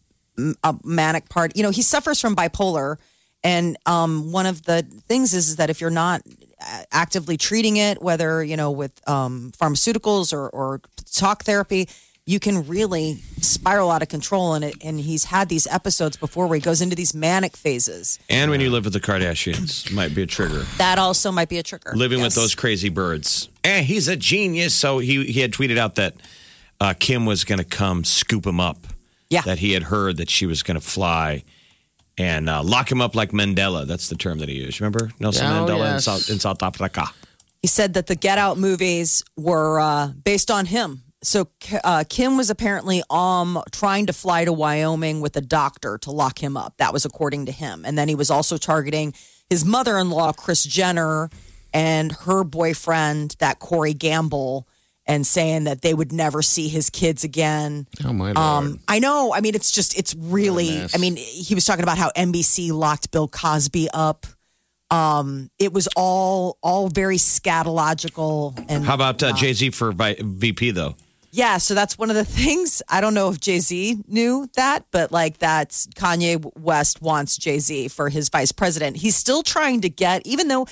a manic part. You know, he suffers from bipolar, and um, one of the things is, is that if you're not uh, actively treating it, whether you know with um, pharmaceuticals or, or talk therapy, you can really spiral out of control. And it, and he's had these episodes before where he goes into these manic phases. And when you live with the Kardashians, might be a trigger. That also might be a trigger. Living with those crazy birds. And he's a genius. So he he had tweeted out that uh, Kim was going to come scoop him up. Yeah. That he had heard that she was going to fly and uh, lock him up like Mandela. That's the term that he used. Remember Nelson Oh, Mandela in. South, in South Africa. He said that the Get Out movies were uh, based on him. So uh, Kim was apparently um trying to fly to Wyoming with a doctor to lock him up. That was according to him. And then he was also targeting his mother-in-law, Kris Jenner, and her boyfriend, that Corey Gamble, and saying that they would never see his kids again. Oh my lord! Um, I know. I mean, it's just, it's really. I mean, he was talking about how NBC locked Bill Cosby up. Um, it was all, all very scatological. And How about uh, Jay Z for vi- VP though? yeah, so that's one of the things. I don't know if Jay Z knew that, but like that's Kanye West wants Jay Z for his vice president. He's still trying to get, even though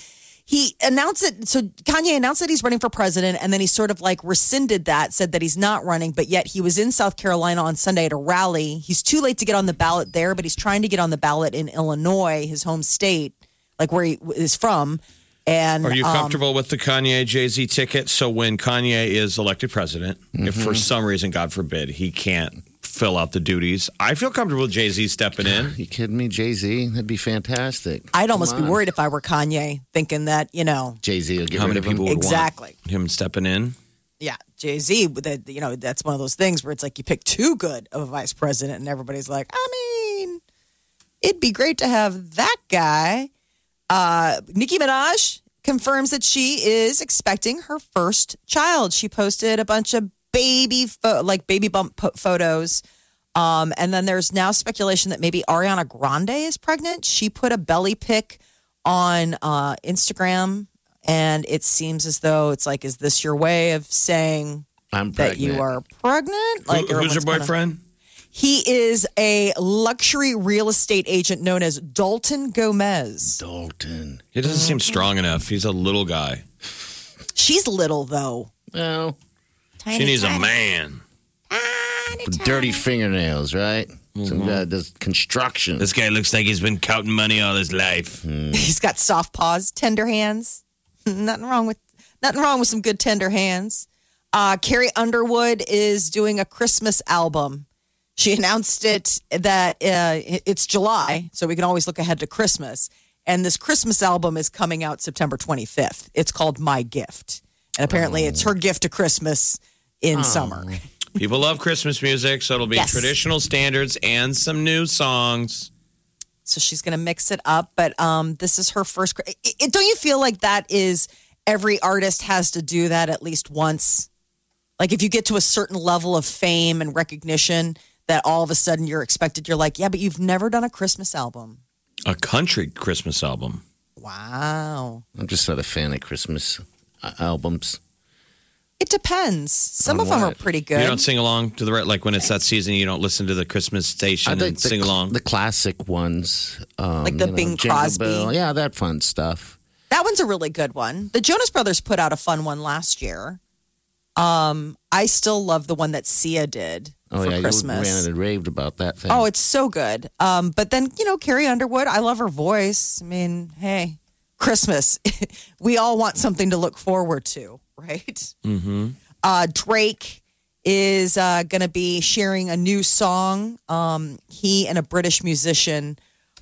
he announced it. So Kanye announced that he's running for president, and then he sort of like rescinded that, said that he's not running, but yet he was in South Carolina on Sunday at a rally. He's too late to get on the ballot there, but he's trying to get on the ballot in Illinois, his home state, like where he is from. And Are you um, comfortable with the Kanye Jay Z ticket? So when Kanye is elected president, if Mm-hmm. for some reason, God forbid, he can't fill out the duties, I feel comfortable with Jay Z stepping in. you kidding me, Jay Z? That'd be fantastic. I'd almost be worried if I were Kanye, thinking that you know Jay Z will get How rid many of him. people would exactly. want him stepping in? yeah, Jay Z. That you know, that's one of those things where it's like you pick too good of a vice president, and everybody's like, I mean, it'd be great to have that guy. Uh, Nicki Minaj confirms that she is expecting her first child. She posted a bunch of baby, pho- like baby bump po- photos. Um, and then there's now speculation that maybe Ariana Grande is pregnant. She put a belly pic on uh, Instagram, and it seems as though it's like, is this your way of saying I'm that you are pregnant? Like, Who- who's your everyone's kinda- boyfriend? He is a luxury real estate agent known as Dalton Gomez. Dalton. He doesn't seem strong enough. He's a little guy. She's little though. Well, She needs a man. dirty fingernails, right? Some guy does construction. This guy looks like he's been counting money all his life. He's got soft paws, tender hands. nothing wrong with nothing wrong with some good tender hands. Uh, Carrie Underwood is doing a Christmas album. She announced it that uh, it's July, so we can always look ahead to Christmas. And this Christmas album is coming out September 25th. It's called My Gift, and apparently, it's her gift to Christmas in summer. People love Christmas music, so it'll be Yes. traditional standards and some new songs. so she's going to mix it up. But um, this is her first. It, it- don't you feel like that is every artist has to do that at least once? Like if you get to a certain level of fame and recognition, that all of a sudden you're expected. You're like, yeah, but you've never done a Christmas album. A country Christmas album. Wow. I'm just not a fan of Christmas uh, albums. It depends. Some On of them are pretty good. You don't sing along to the right, like when it's that season. You don't listen to the Christmas station and the, sing along. the classic ones, um, Like the you know, Bing Jingle Crosby. Bell. Yeah, that fun stuff. That one's a really good one. The Jonas Brothers put out a fun one last year. Um, I still love the one that Sia did Oh for yeah, Christmas. you ran and raved about that thing. Oh, it's so good. Um, but then, you know, Carrie Underwood, I love her voice. I mean, hey, Christmas. we all want something to look forward to, right? Mm-hmm. Uh, Drake is uh, going to be sharing a new song. Um, he and a British musician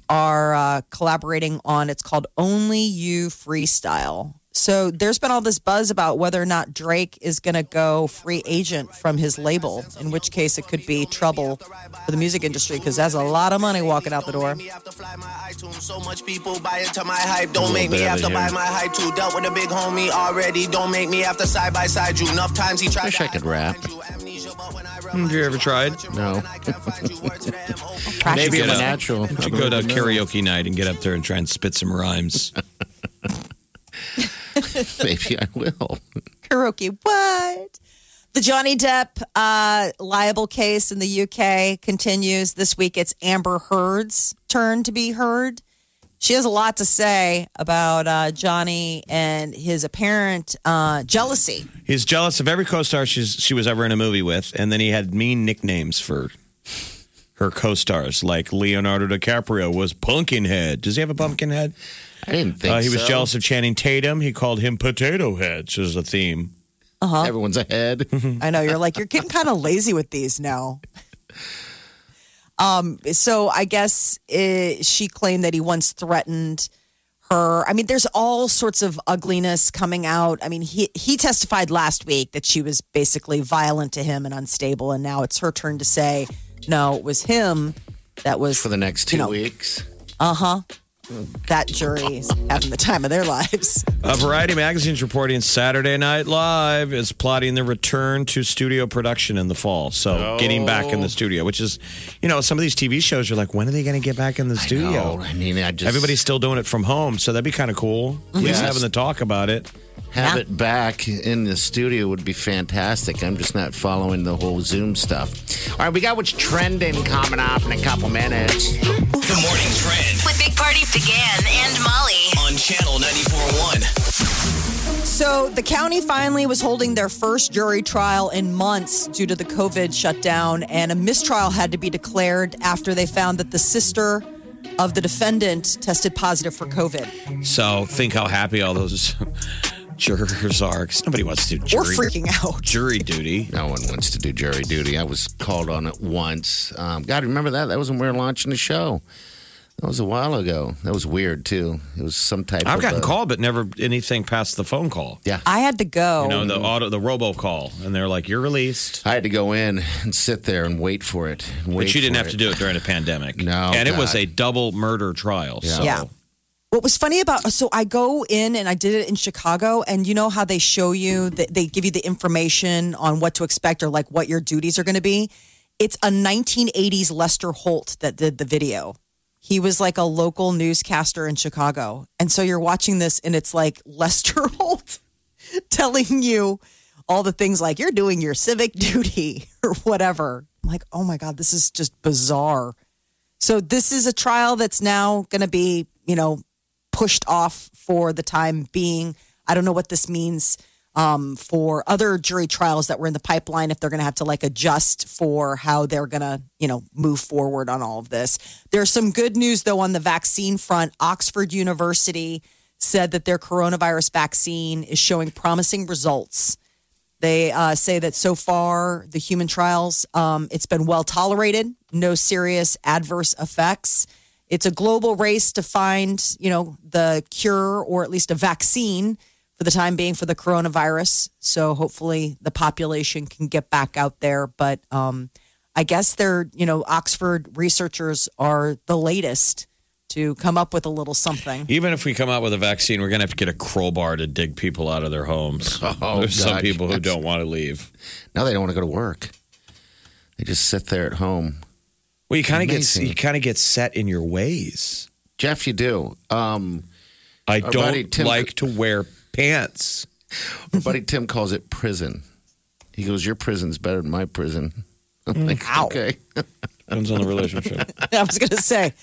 are uh, collaborating on. It's called Only You Freestyle. So there's been all this buzz about whether or not Drake is going to go free agent from his label, in which case it could be trouble for the music industry because that's a lot of money walking out the door. Me have to fly my iTunes. So much people buy into my hype. Don't little make me have to buy my hype too. Dealt with a big homie already. Don't make me have to side by side you. Enough times he tried Wish I could rap. Hmm, have you ever tried? No. Maybe I'm Get a natural. You go to karaoke night and get up there and try and spit some rhymes. Maybe I will. karaoke. What? The Johnny Depp uh, liable case in the UK continues. This week it's Amber Heard's turn to be heard. She has a lot to say about uh, Johnny and his apparent uh, jealousy. He's jealous of every co-star she's she was ever in a movie with, and then he had mean nicknames for her co-stars, like Leonardo DiCaprio was Pumpkinhead. Does he have a pumpkin head? I didn't think Uh, he was so. jealous of Channing Tatum. He called him Potato Heads which is a theme. Everyone's ahead. I know you're like you're getting kind of lazy with these now. Um, so I guess uh she claimed that he once threatened her. I mean, there's all sorts of ugliness coming out. I mean, he he testified last week that she was basically violent to him and unstable, and now it's her turn to say, no, it was him that was For the next two You know. weeks. uh huh. That jury's having the time of their lives. A Variety magazine's reporting Saturday Night Live is plotting the return to studio production in the fall. So getting back in the oh. studio, which is, you know, some of these TV shows, you're like, when are they going to get back in the studio? No, I mean, I just Everybody's still doing it from home, so that'd be kind of cool. At least Yes. having the talk about it. Have Yeah. it back in the studio would be fantastic. I'm just not following the whole Zoom stuff. All right, we got what's trending coming up in a couple minutes. The morning trend With Big Party DeGan and Molly. on channel 94.1. So the county finally was holding their first jury trial in months due to the COVID shutdown, and a mistrial had to be declared after they found that the sister of the defendant tested positive for COVID. So think how happy all those jurors are, because nobody wants to do We're freaking out. jury duty. No one wants to do jury duty. I was called on it once. Um, God, remember that? That was when we were launching the show. That was a while ago. That was weird too. It was some type. I've of gotten uh, called, but never anything past the phone call. Yeah, I had to go. You know, the auto, the robo call, and they're like, "You're released." I had to go in and sit there and wait for it. and Wait But you didn't for have to do it during a pandemic. No, and it was a double murder trial. Yeah. So Yeah. What was funny about so I go in and I did it in Chicago, and you know how they show you that they give you the information on what to expect or like what your duties are going to be. It's a 1980s Lester Holt that did the video. He was like a local newscaster in Chicago, and so you're watching this, and it's like Lester Holt telling you all the things like you're doing your civic duty or whatever. I'm like, oh my god, this is just bizarre. So this is a trial that's now going to be, you know, pushed off for the time being. I don't know what this means um, for other jury trials that were in the pipeline. If they're going to have to like adjust for how they're going to, you know, move forward on all of this. There's some good news though on the vaccine front. Oxford University said that their coronavirus vaccine is showing promising results. They uh, say that so far, the human trials, um, it's been well tolerated, no serious adverse effects. It's a global race to find, you know, the cure or at least a vaccine for the time being for the coronavirus. So hopefully the population can get back out there. But um, I guess they're, you know, Oxford researchers are the latest to come up with a little something. Even if we come out with a vaccine, we're going to have to get a crowbar to dig people out of their homes. Oh, There's some God, people who don't want to leave. Now they don't want to go to work. They just sit there at home. Well, you kind of get Amazing. you kind of get set in your ways. Jeff, you do. Um, I Our don't buddy Tim- like to wear pants. our buddy Tim calls it prison. He goes, "Your prison's better than my prison." I'm like, Ow. okay. Depends on the relationship. I was going to say,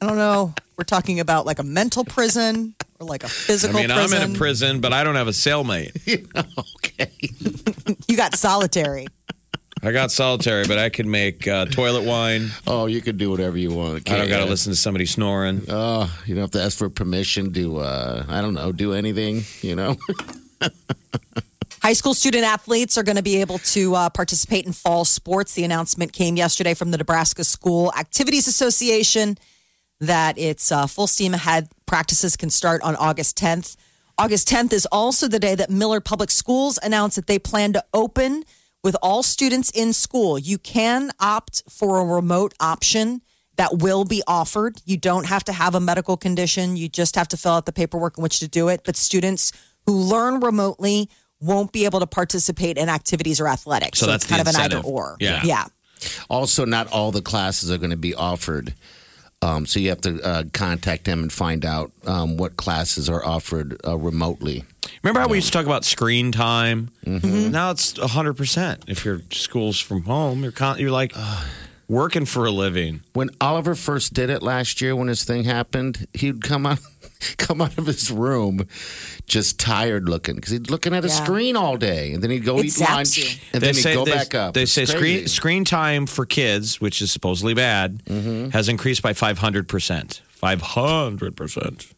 I don't know. We're talking about like a mental prison or like a I physical prison. I mean, prison. I'm in a prison, but I don't have a cellmate. okay. You got solitary. I got solitary, but I can make uh, toilet wine. Oh, you can do whatever you want. I don't got to listen to somebody snoring. Oh, you don't have to ask for permission to, uh, I don't know, do anything, you know? High school student athletes are going to be able to uh, participate in fall sports. The announcement came yesterday from the Nebraska School Activities Association that it's uh, full steam ahead. Practices can start on August 10th. August 10th is also the day that Millard Public Schools announced that they plan to open with all students in school. You can opt for a remote option that will be offered. You don't have to have a medical condition. You just have to fill out the paperwork in which to do it. But students who learn remotely won't be able to participate in activities or athletics. So that's it's kind the of an either or. Yeah. Yeah. Also, not all the classes are going to be offered. Um, so you have to uh, contact them and find out um, what classes are offered uh, remotely. Remember how we used to talk about screen time? Mm-hmm. Now it's 100%. If your school's from home, you're, con- you're like working for a living. When Oliver first did it last year, when this thing happened, he'd come out, come out of his room, just tired looking because he's looking at a Yeah. screen all day, and then he'd go It eat lunch, you. and then he'd go they, back up. They It's say screen screen time for kids, which is supposedly bad, Mm-hmm. has increased by 500%. 500%.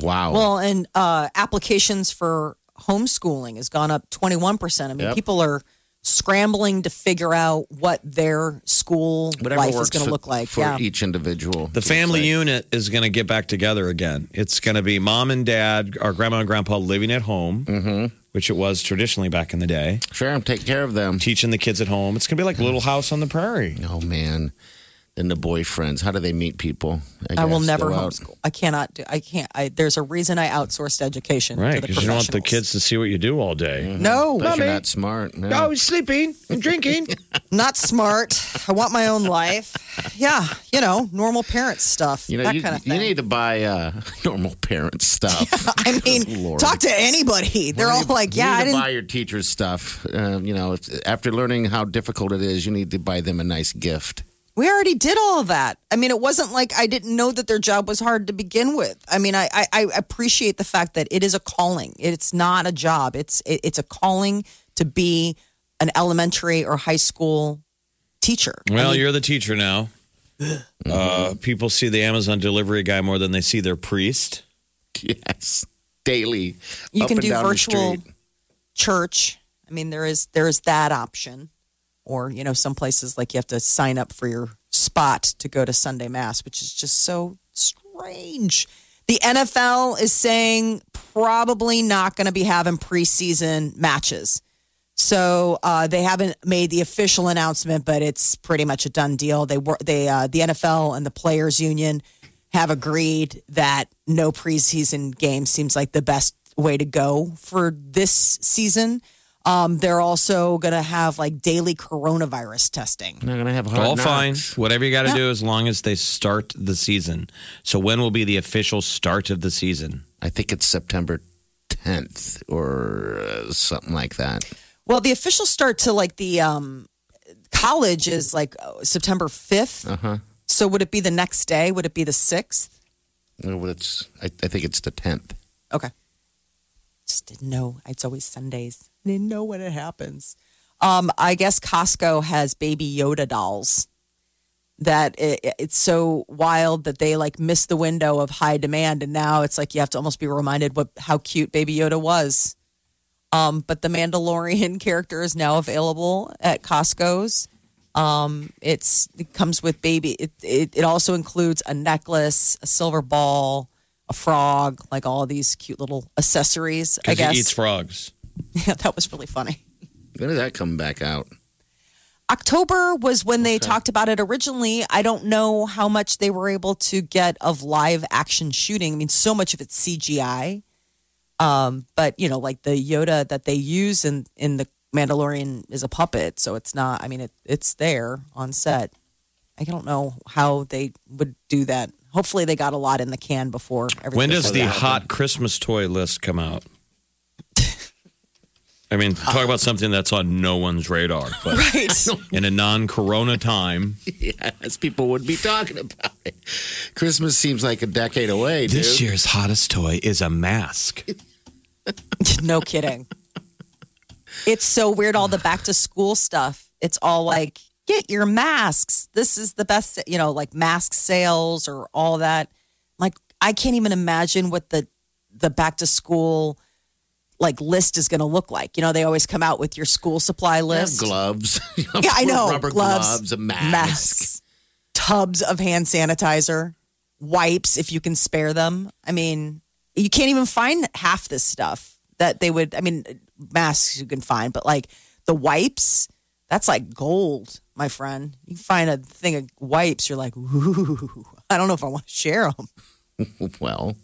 Wow. Well, and uh, applications for homeschooling has gone up 21%. I mean, Yep. people are scrambling to figure out what their school Whatever life is works going to for- look like. for Yeah. each individual. The family unit is going to get back together again. It's going to be mom and dad, or grandma and grandpa living at home, Mm-hmm. which it was traditionally back in the day, Sure, take care of them. teaching the kids at home. It's going to be like a Little House on the Prairie. Oh man, then the boyfriends. How do they meet people? I will guess, never go out. homeschool. I cannot do. I can't. I, there's a reason I outsourced education to Right, the because you don't want the kids to see what you do all day. No, But you're not smart. no. Oh, he's sleeping and drinking. not smart. I want my own life. Yeah, you know, normal parent stuff. You know, that you, kind of thing. you need to buy uh, normal parent stuff. I mean, talk to anybody. They're You all need- like, you "Yeah, need I to didn't." buy your teachers stuff. Uh, you know, after learning how difficult it is, you need to buy them a nice gift. We already did all of that. I mean, it wasn't like I didn't know that their job was hard to begin with. I mean, I I, I appreciate the fact that it is a calling. It's not a job. It's it, it's a calling to be an elementary or high school teacher. I Well, mean, you're the teacher now. Uh, people see the Amazon delivery guy more than they see their priest. Yes, daily. you up can and do down virtual church. I mean, there is there is that option, or you know, some places like you have to sign up for your spot to go to Sunday mass, which is just so strange. The NFL is saying probably not going to be having preseason matches. So uh, they haven't made the official announcement, but it's pretty much a done deal. They were they uh, the NFL and the players union have agreed that no preseason game seems like the best way to go for this season. Um, they're also going to have like daily coronavirus testing. They're gonna have hard All fine. Whatever you got to Yeah. do as long as they start the season. So when will be the official start of the season? I think it's September 10th or uh, something like that. Well, the official start to like the um, college is like uh, September 5th. Uh-huh. So would it be the next day? Would it be the 6th? No, it's. I, I think it's the 10th. Okay. Just didn't know. It's always Sundays. Didn't know when it happens. Um, I guess Costco has baby Yoda dolls. That it, it's so wild that they like missed the window of high demand, and now it's like you have to almost be reminded what how cute Baby Yoda was. Um, but the Mandalorian character is now available at Costco's. Um, it's it comes with baby. It, it it also includes a necklace, a silver ball, a frog, like all these cute little accessories. I guess he eats frogs. yeah, that was really funny. When did that come back out? October was when they talked about it originally. I don't know how much they were able to get of live action shooting. I mean, so much of it's CGI. Um, but you know, like the Yoda that they use in in the Mandalorian is a puppet, so it's not. I mean, it it's there on set. I don't know how they would do that. Hopefully, they got a lot in the can before everything. When does the hot Christmas toy list come out? I mean, talk about something that's on no one's radar, but right? in a non-corona time, Yes, people would be talking about it. Christmas seems like a decade away, dude. this year's hottest toy is a mask. no kidding. It's so weird. All the back to school stuff. It's all like, get your masks. This is the best, you know, like mask sales or all that. Like, I can't even imagine what the the back to school like list is going to look like. You know, they always come out with your school supply list. gloves. Yeah, I know. Rubber gloves, gloves, a mask. masks, tubs of hand sanitizer, wipes if you can spare them. I mean, you can't even find half this stuff that they would. I mean, masks you can find, but like the wipes, that's like gold, my friend. You find a thing of wipes, you're like, ooh, I don't know if I want to share them, Well,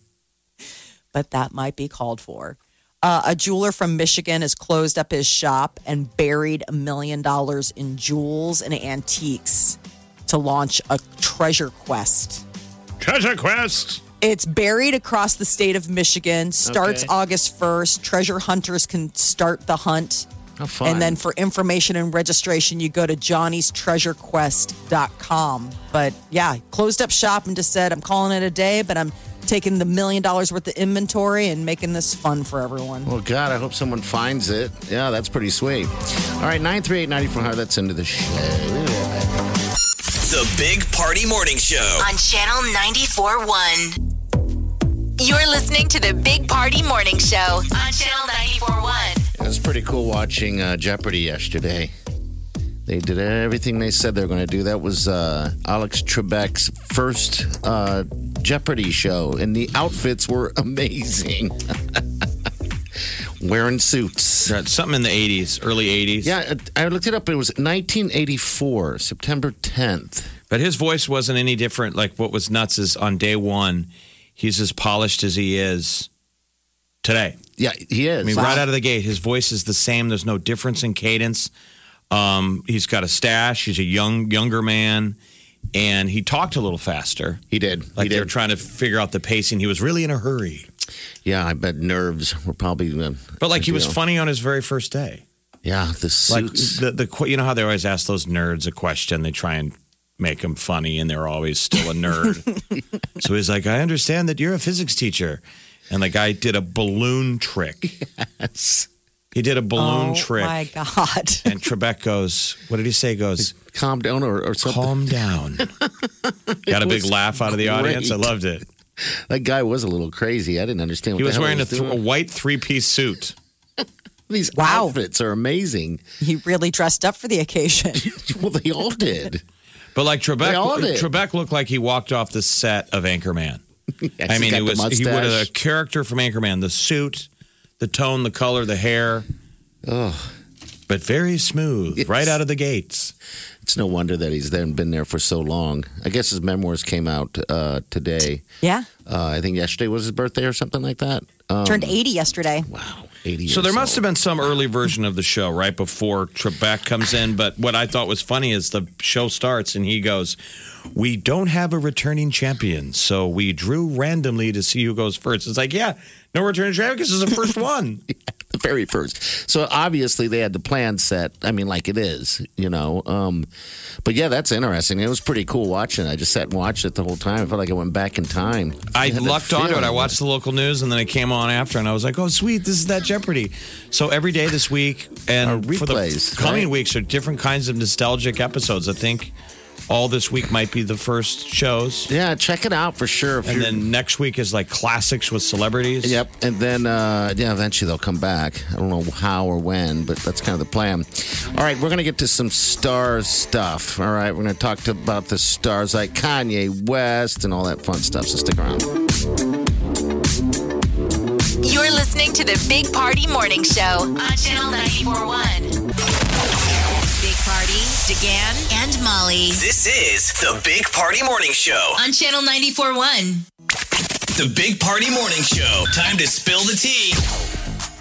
but that might be called for. Uh, a jeweler from Michigan has closed up his shop and buried a million dollars in jewels and antiques to launch a treasure quest. Treasure Quest. It's buried across the state of Michigan. Starts Okay. August 1st. Treasure hunters can start the hunt. how fun. And then for information and registration, you go to johnnystreasurequest.com. But yeah, closed up shop and just said, I'm calling it a day, but I'm taking the million dollars worth of inventory and making this fun for everyone. Well, God, I hope someone finds it. Yeah, that's pretty sweet. All right, 938 9400. That's into the show. The Big Party Morning Show. On Channel 94.1. You're listening to the Big Party Morning Show on Channel 94.1. It was pretty cool watching uh, Jeopardy yesterday. They did everything they said they were going to do. That was uh, Alex Trebek's first uh, Jeopardy show, and the outfits were amazing. Wearing suits. Right, Something in the 80s, early 80s. Yeah, I looked it up. It was 1984, September 10th. But his voice wasn't any different. Like what was nuts is on day one, he's as polished as he is today. Yeah, he is. I mean, right out of the gate, his voice is the same. There's no difference in cadence. Um, he's got a stash. He's a young, younger man, and he talked a little faster. he did. Like he they were trying to figure out the pacing. He was really in a hurry, Yeah, I bet nerves were probably. Uh, but like he was funny on his very first day. Yeah, the Like suits. the the you know how they always ask those nerds a question. They try and make them funny, and they're always still a nerd. so he's like, "I understand that you're a physics teacher," and the guy did a balloon trick. Yes. He did a balloon oh trick. my God. And Trebek goes, what did he say? He goes, Calm down or, or something. calm down. Got a big was laugh out of the audience. I great. loved it. That guy was a little crazy. I didn't understand. What He the was hell wearing a, he th- a white three piece suit. These Wow. outfits are amazing. He really dressed up for the occasion. well, they all did. But like They all Trebek, did. Trebek looked like he walked off the set of Anchorman. Yes, I mean, got it was he would have a character from Anchorman. The suit, the tone, the color, the hair. Oh, But very smooth, Yes. right out of the gates. It's no wonder that he's then been there for so long. I guess his memoirs came out uh, today. Yeah. Uh, I think yesterday was his birthday or something like that. Um, Turned 80 yesterday. Wow, 80 So there years must have been some early version of the show right before Trebek comes in. But what I thought was funny is the show starts and he goes, "We don't have a returning champion, so we drew randomly to see who goes first. It's like, yeah, no returning champion because it's the first one. the very first. So obviously they had the plan set. I mean, like it is, you know. Um, but yeah, that's interesting. It was pretty cool watching. I just sat and watched it the whole time. I felt like I went back in time. I that lucked onto it. I watched the local news and then I came on after and I was like, oh, sweet, this is that Jeopardy. So every day this week and Are for the coming right? weeks are different kinds of nostalgic episodes. I think all this week might be the first shows. Yeah, check it out for sure. And you're- then next week is like classics with celebrities. Yep, and then uh, yeah, eventually they'll come back. I don't know how or when, but that's kind of the plan. All right, we're gonna get to some stars stuff. All right, we're gonna talk to, about the stars like Kanye West and all that fun stuff. So stick around. You're listening to the Big Party Morning Show on Channel 941. Big Party, DeGan, and Molly This is the Big Party Morning Show. on Channel 941. The Big Party Morning Show. Time to spill the tea.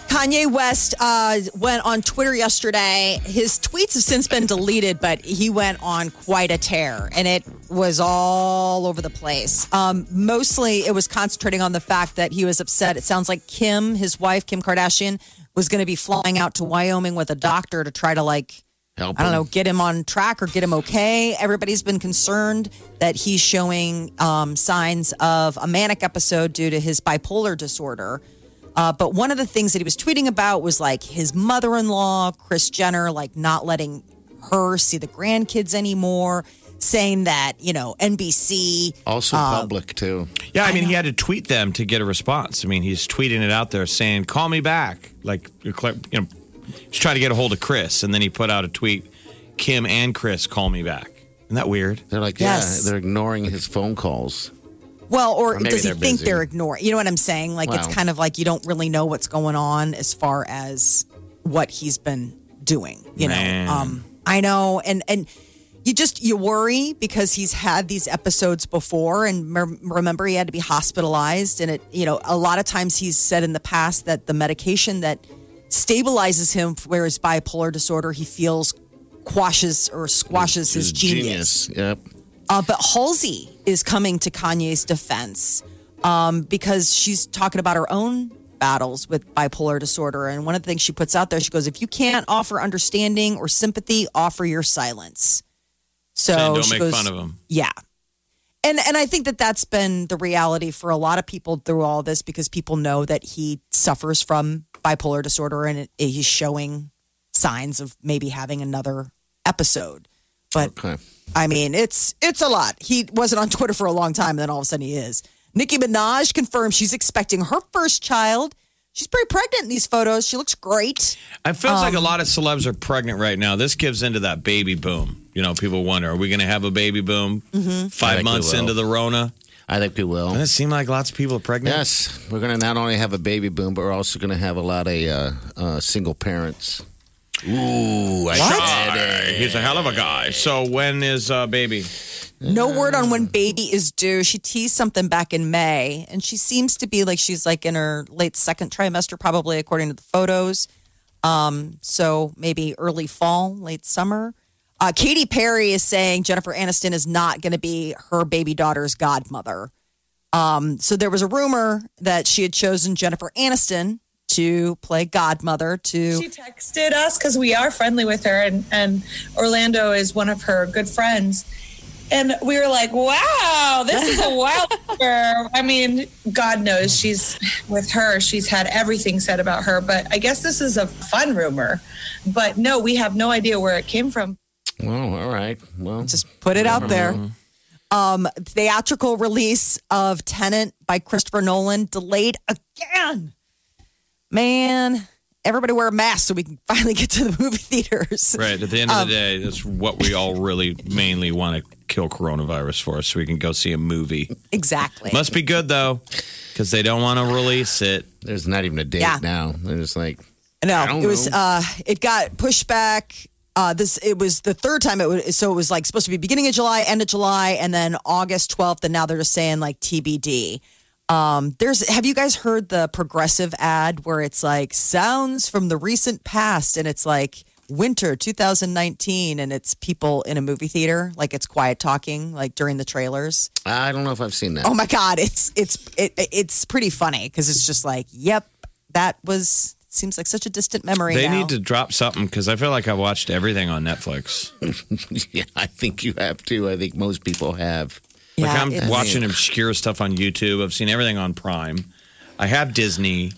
Kanye West uh, went on Twitter yesterday. His tweets have since been deleted, but he went on quite a tear, and it was all over the place. Um, mostly, it was concentrating on the fact that he was upset. It sounds like Kim, his wife, Kim Kardashian, was going to be flying out to Wyoming with a doctor to try to like Help. I don't him. know, get him on track or get him okay. Everybody's been concerned that he's showing um, signs of a manic episode due to his bipolar disorder. Uh, but one of the things that he was tweeting about was like his mother in law, Kris Jenner, like not letting her see the grandkids anymore, saying that, you know, NBC. Also uh, public too. Yeah, I mean, he had to tweet them to get a response. I mean, he's tweeting it out there saying, call me back. Like, you know, he's trying to get a hold of Kris. And then he put out a tweet, Kim and Kris, call me back. Isn't that weird? They're like, Yes. yeah, they're ignoring his phone calls. Well, or, Or maybe does he they're think busy. they're ignoring? You know what I'm saying? Like it's Wow. kind of like you don't really know what's going on as far as what he's been doing. You Man. know, um, I know, and and you just you worry because he's had these episodes before, and mer- remember he had to be hospitalized, and it you know a lot of times he's said in the past that the medication that stabilizes him where his bipolar disorder he feels quashes or squashes his genius. Yep. Uh, but Halsey is coming to Kanye's defense um, because she's talking about her own battles with bipolar disorder. And one of the things she puts out there, she goes, if you can't offer understanding or sympathy, offer your silence. So Saying don't she make goes, fun of him. Yeah. And and I think that that's been the reality for a lot of people through all this because people know that he suffers from bipolar disorder and it, he's showing signs of maybe having another episode. But Okay. I mean, it's it's a lot. He wasn't on Twitter for a long time, and then all of a sudden he is. Nicki Minaj confirmed she's expecting her first child. She's pretty pregnant in these photos. She looks great. It feels like a Um, lot of celebs are pregnant right now. This gives into that baby boom. You know, people wonder, are we going to have a baby boom Mm-hmm. Five months into the Rona? I think we will. Doesn't it seem like lots of people are pregnant? Yes, we're going to not only have a baby boom, but we're also going to have a lot of uh, uh, single parents. Ooh, I said it. He's a hell of a guy. So when is uh, baby? No word on when baby is due. She teased something back in May, and she seems to be like she's like in her late second trimester, probably according to the photos. Um, so maybe early fall, late summer. Uh, Katy Perry is saying Jennifer Aniston is not going to be her baby daughter's godmother. Um, so there was a rumor that she had chosen Jennifer Aniston to play godmother to She texted us because we are friendly with her, and, and Orlando is one of her good friends. And we were like, wow, this is a wild rumor. I mean, God knows she's with her, she's had everything said about her, but I guess this is a fun rumor. But no, we have no idea where it came from. Well, all right. Well, just put it out there. Um, theatrical release of Tenet by Christopher Nolan delayed again. Man, everybody wear a mask so we can finally get to the movie theaters. Right. At the end of the day, that's what we all really mainly want to kill coronavirus for so we can go see a movie. Exactly. Must be good, though, because they don't want to release it. there's not even a date Yeah. now. They're just like, No, don't it was. know. Uh, it got pushed back uh, this it was the third time it was so it was like supposed to be beginning of July, end of July, and then August 12th, and now they're just saying like TBD. Um, there's have you guys heard the progressive ad where it's like sounds from the recent past and it's like winter 2019 and it's people in a movie theater like it's quiet talking like during the trailers I don't know if I've seen that. oh my god it's it's it, it's pretty funny because it's just like yep that was seems like such a distant memory They now. need to drop something because I feel like I've watched everything on Netflix. yeah, I think you have to. I think most people have. like Yeah, I'm watching obscure stuff on YouTube. I've seen everything on Prime. I have Disney.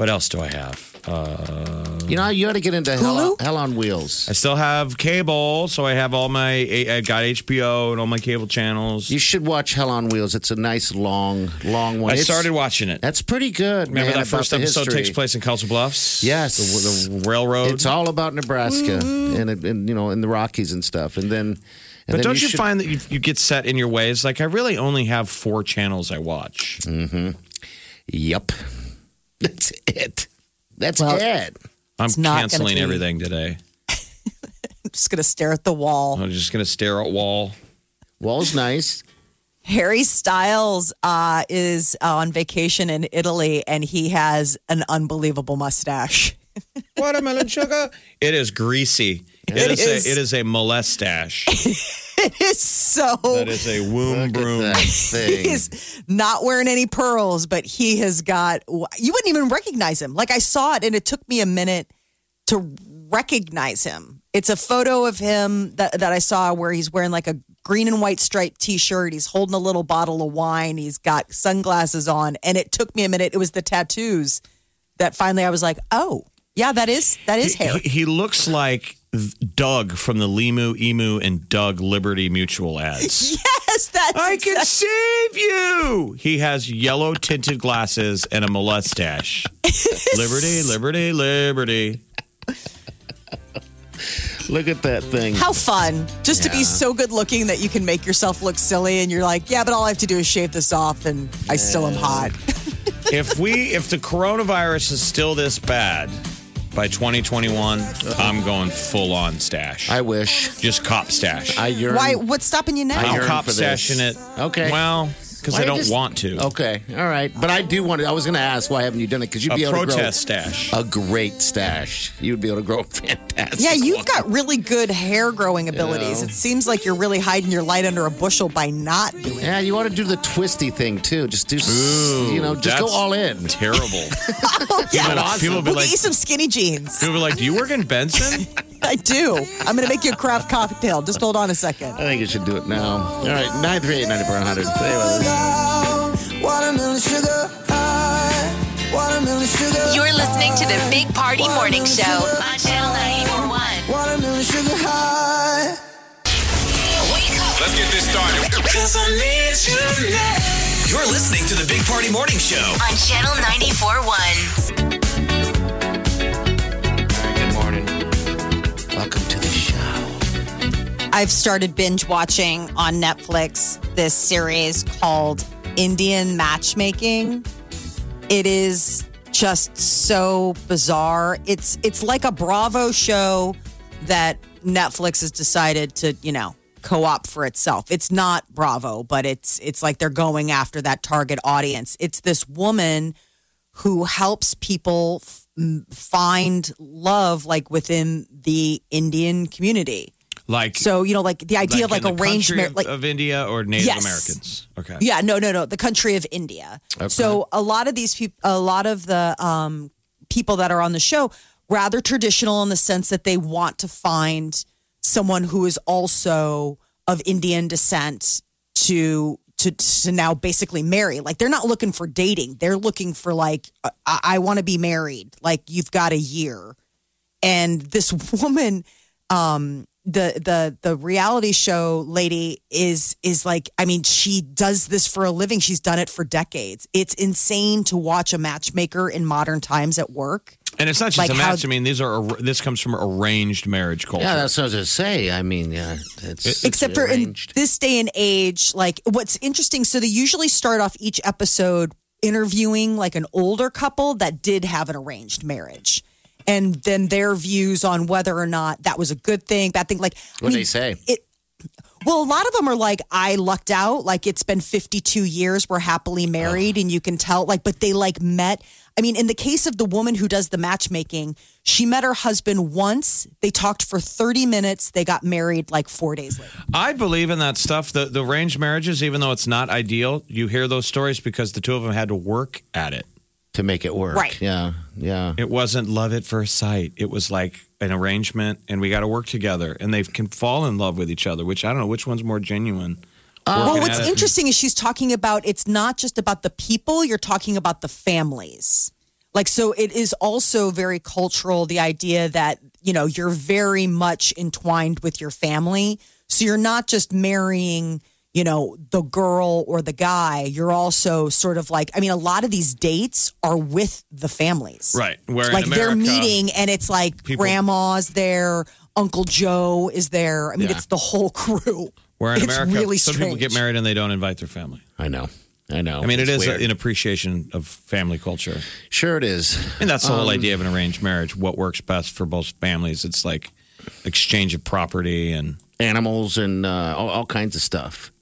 What else do I have? Uh, You know, you ought to get into Hell, Hulu? Hell on Wheels. I still have cable, so I have all my. I got HBO and all my cable channels. You should watch Hell on Wheels. It's a nice long, long one. I It's- started watching it. That's pretty good. Remember man, that first the episode history. takes place in Council Bluffs? Yes. the, the railroad. It's all about Nebraska Mm-hmm. and, it- and you know in the Rockies and stuff. And then, and but then don't you, should- find that you, you get set in your ways? Like I really only have four channels I watch. Yep, that's it. That's Well, it. I'm It's not gonna canceling be- everything today. I'm just gonna stare at the wall I'm just gonna stare at wall. Wall's nice. Harry Styles uh, is uh, on vacation in Italy and he has an unbelievable mustache. Watermelon sugar. It is greasy. It it is, is. A, it is a molestache. It is so. that is a womb Look broom. thing. He's not wearing any pearls, but he has got. You wouldn't even recognize him. Like I saw it, and it took me a minute to recognize him. It's a photo of him that that I saw where he's wearing like a green and white striped T-shirt. He's holding a little bottle of wine. He's got sunglasses on, and it took me a minute. It was the tattoos that finally I was like, oh yeah, that is that is hair. He, he looks like Doug from the Limu, Emu, and Doug Liberty Mutual ads. yes, that's I can exact- save you. He has yellow tinted glasses and a mustache. liberty, liberty, liberty. Look at that thing. How fun. Just to be so good looking that you can make yourself look silly and you're like, yeah, but all I have to do is shave this off and I still am hot. If we, if the coronavirus is still this bad by 2021, I'm going full on stash. I wish. Just cop stash. I yearn. Why? What's stopping you now? I I'm yearn cop for this. stashing it. Okay. Well, because I don't just- want to. Okay, all right, but I do want to. I was going to ask why haven't you done it? Because you'd A be able protest to grow stash. a great stash. You'd be able to grow a fantastic. Yeah, you've one. got really good hair growing abilities. know. It seems like you're really hiding your light under a bushel by not doing it. Yeah, you want to do the twisty thing too. Just do, s- Ooh, you know, just go all in. Terrible. Oh, yeah, People- awesome. people will be We'll like- get you some skinny jeans. People be like, "Do you work in Benson?" I do. I'm going to make you a craft cocktail. Just hold on a second. I think you should do it now. All right, nine three eight ninety four hundred. Stay with us. Watermelon sugar high. Watermelon sugar. You're listening to the Big Party Morning Show on Channel 941. Watermelon sugar high. Wake up Let's get this started. You're listening to the Big Party Morning Show. on Channel 941. I've started binge watching on Netflix this series called Indian Matchmaking. It is just so bizarre. It's it's like a Bravo show that Netflix has decided to, you know, co-op for itself. It's not Bravo, but it's it's like they're going after that target audience. It's this woman who helps people f- find love like within the Indian community. Like So you know, like the idea of like in the arranged marriage, of, like of India or Native Yes. Americans. Okay. yeah, no, no, no, the country of India. So a lot of these people, a lot of the um, people that are on the show, rather traditional in the sense that they want to find someone who is also of Indian descent to to to now basically marry. Like they're not looking for dating; they're looking for like I, I want to be married. Like you've got a year, and this woman um the the the reality show lady is is like i mean she does this for a living she's done it for decades it's insane to watch a matchmaker in modern times at work And it's not just Like a how- match. I mean, these are this comes from arranged marriage culture. Yeah, that's what I was going to say. I mean, yeah, it's except for in this day and age like what's interesting so they usually start off each episode interviewing like an older couple that did have an arranged marriage and then their views on whether or not that was a good thing, bad thing. Like, What do mean, they say? It, well, a lot of them are like, I lucked out. Like, it's been 52 years. We're happily married. And you can tell, like, but they like met. I mean, in the case of the woman who does the matchmaking, she met her husband once. They talked for 30 minutes. They got married like four days later. I believe in that stuff. The the arranged marriages, even though it's not ideal, you hear those stories because the two of them had to work at it. To make it work. Right. Yeah. Yeah. It wasn't love at first sight. It was like an arrangement, and we got to work together. And they can fall in love with each other, which I don't know which one's more genuine. Uh, well, what's interesting is she's talking about it's not just about the people, you're talking about the families. Like, so it is also very cultural, the idea that, you know, you're very much entwined with your family. So you're not just marrying, you know, the girl or the guy. You're also sort of like, I mean, a lot of these dates are with the families. Right. Where in like they're meeting and it's like People- grandma's there, Uncle Joe is there. I mean, Yeah. it's the whole crew. Where in it's America, really some strange. people get married and they don't invite their family. I know. I know. I mean, it It's is weird. an appreciation of family culture. sure it is. And that's the whole Um, idea of an arranged marriage. What works best for both families? It's like exchange of property and Animals and uh, all, all kinds of stuff.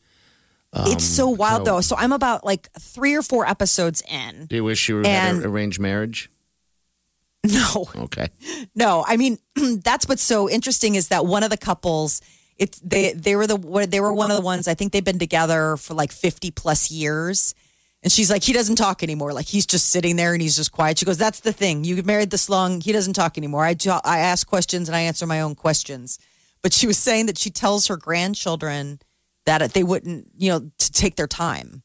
It's so um, wild so- though. So I'm about like three or four episodes in. Do you wish you had arranged marriage? No, Okay. no. I mean, that's what's so interesting is that one of the couples, it's they they were the they were one of the ones. I think they've been together for like 50 plus years. And she's like, he doesn't talk anymore. Like he's just sitting there and he's just quiet. She goes, "That's the thing. You married this long. He doesn't talk anymore. I I ask questions and I answer my own questions." But she was saying that she tells her grandchildren that they wouldn't, you know, to take their time,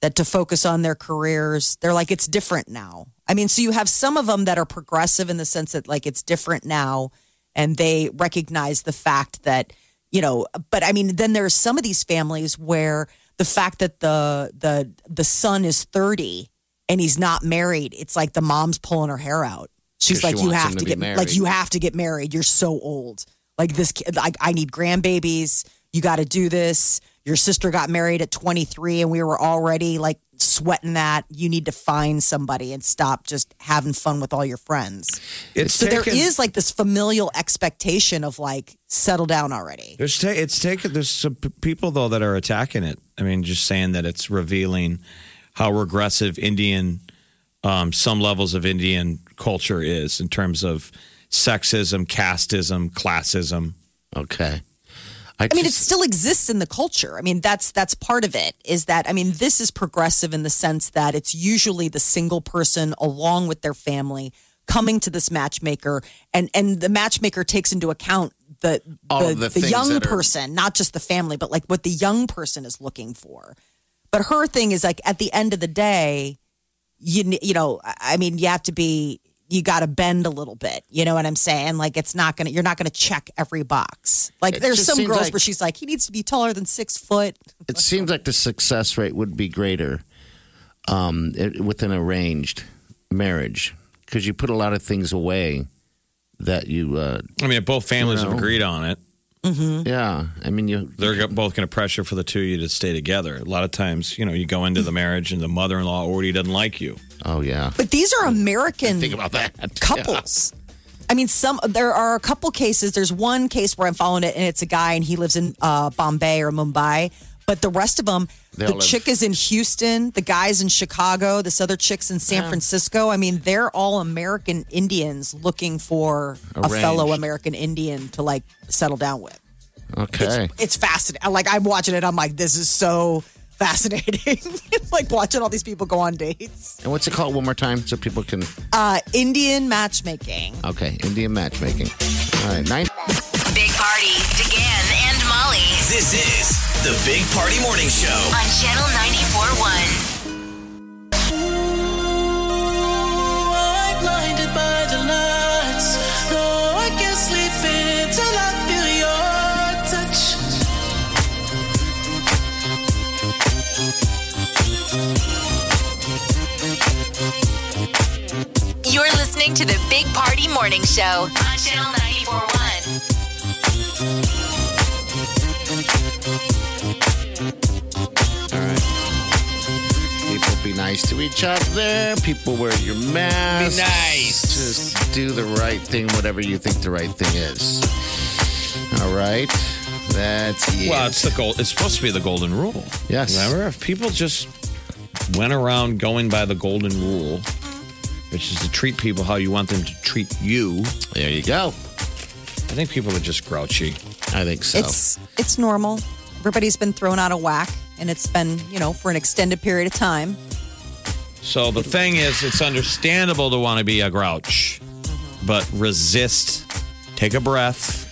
that to focus on their careers. They're like, it's different now. I mean, so you have some of them that are progressive in the sense that like it's different now, and they recognize the fact that you know. But I mean, then there's some of these families where the fact that the the the son is 30 and he's not married, it's like the mom's pulling her hair out. She's she like, you have to, to get like you have to get married. You're so old. Like this kid, like I need grandbabies. You got to do this. Your sister got married at 23 and we were already like sweating that. You need to find somebody and stop just having fun with all your friends. it's So there taken- is like this familial expectation of like settle down already. There's ta- it's taken. There's some p- people though that are attacking it. I mean, just saying that it's revealing how regressive Indian, um, some levels of Indian culture is in terms of sexism, casteism, classism. Okay. I mean, it still exists in the culture. I mean, that's that's part of it. Is that I mean, this is progressive in the sense that it's usually the single person along with their family coming to this matchmaker, and and the matchmaker takes into account the the, the the young are- person, not just the family, but like what the young person is looking for. But her thing is like at the end of the day, you you know, I I mean, you have to be you got to bend a little bit. You know what I'm saying? Like it's not gonna you're not gonna check every box. Like It there's some girls like- where she's like, he needs to be taller than six foot. it seems like the success rate would be greater um, it, with an arranged marriage because you put a lot of things away that you, uh, I mean, if both families have agreed on it, yeah. I mean, you. they're both going to pressure for the two of you to stay together. A lot of times, you know, you go into the marriage and the mother-in-law already doesn't like you. Oh yeah. But these are American Think about that. couples. I mean, some there are a couple cases. There's one case where I'm following it, and it's a guy, and he lives in uh, Bombay or Mumbai. But the rest of them, They the all live- chick is in Houston, the guy's in Chicago, this other chick's in San Francisco. I mean, they're all American Indians looking for a fellow American Indian to like settle down with. Okay. It's, it's fascinating. Like I'm watching it, I'm like, this is so fascinating. like watching all these people go on dates. And what's it called one more time so people can? Uh, Indian matchmaking. Okay, Indian matchmaking. All right, nine. Big Party, DeGan and Molly This is the Big Party Morning Show. on Channel 94.1. blinded by the lights. No, I can't sleep until I feel your touch. You're listening to the Big Party Morning Show on Channel 94.1. nice nice to each other. People wear your mask. Be nice. Just do the right thing, whatever you think the right thing is. All right. That's it. Well, it's the gold. It's supposed to be the golden rule. Yes. Remember, if people just went around going by the golden rule, which is to treat people how you want them to treat you, there you go. I think people are just grouchy. I think so. It's it's normal. Everybody's been thrown out of whack, and it's been you know for an extended period of time. So the thing is, it's understandable to want to be a grouch, but resist. Take a breath.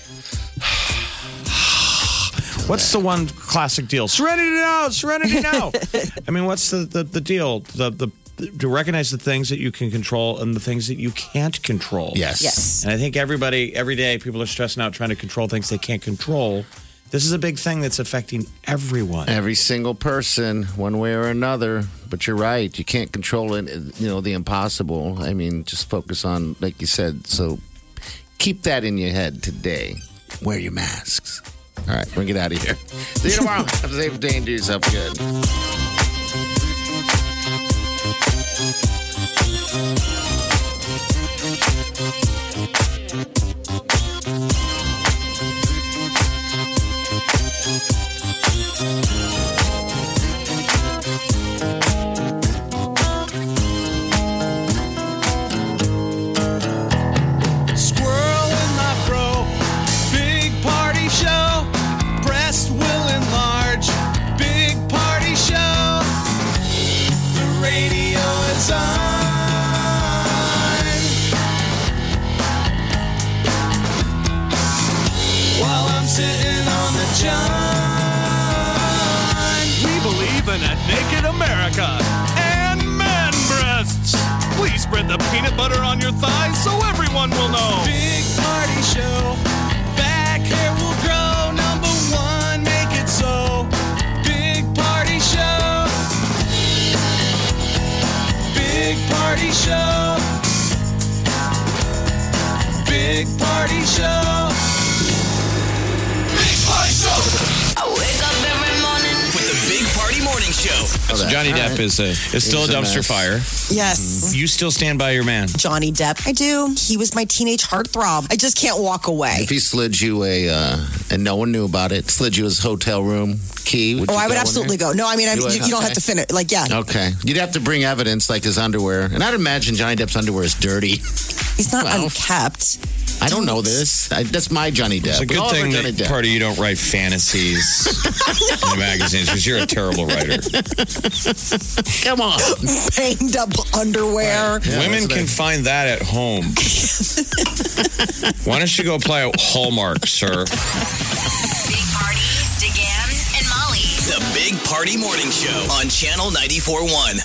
What's the one classic deal? Serenity now, serenity now. I mean, what's the, the, the deal? The, the to recognize the things that you can control and the things that you can't control. yes. Yes. And I think everybody, every day, people are stressing out trying to control things they can't control. This is a big thing that's affecting everyone. Every single person, one way or another. But you're right. You can't control it. You know the impossible. I mean, just focus on, like you said. So keep that in your head today. Wear your masks. All right, gonna get out of here. See you tomorrow. Have a safe day and do yourself good. Show. So Johnny All Depp right. is a, is still a He's a dumpster mess. fire. Yes. You still stand by your man. Johnny Depp. I do. He was my teenage heartthrob. I just can't walk away. If he slid you a, uh, and no one knew about it, slid you his hotel room key. Oh, you I would absolutely go. No, I mean, I You mean you, would? you don't have Okay. to finish. Like, yeah, Okay. You'd have to bring evidence like his underwear. And I'd imagine Johnny Depp's underwear is dirty. he's not Well, unkept. I don't know this. I, that's my Johnny Depp. It's a good All over thing Johnny that Depp. of you don't write fantasies in the magazines because you're a terrible writer. Come on. Banged up underwear. Yeah, Women that's can what find that at home. Why don't you go apply at Hallmark, sir? Big Party, DeGan, and Molly. The Big Party Morning Show on Channel 94.1.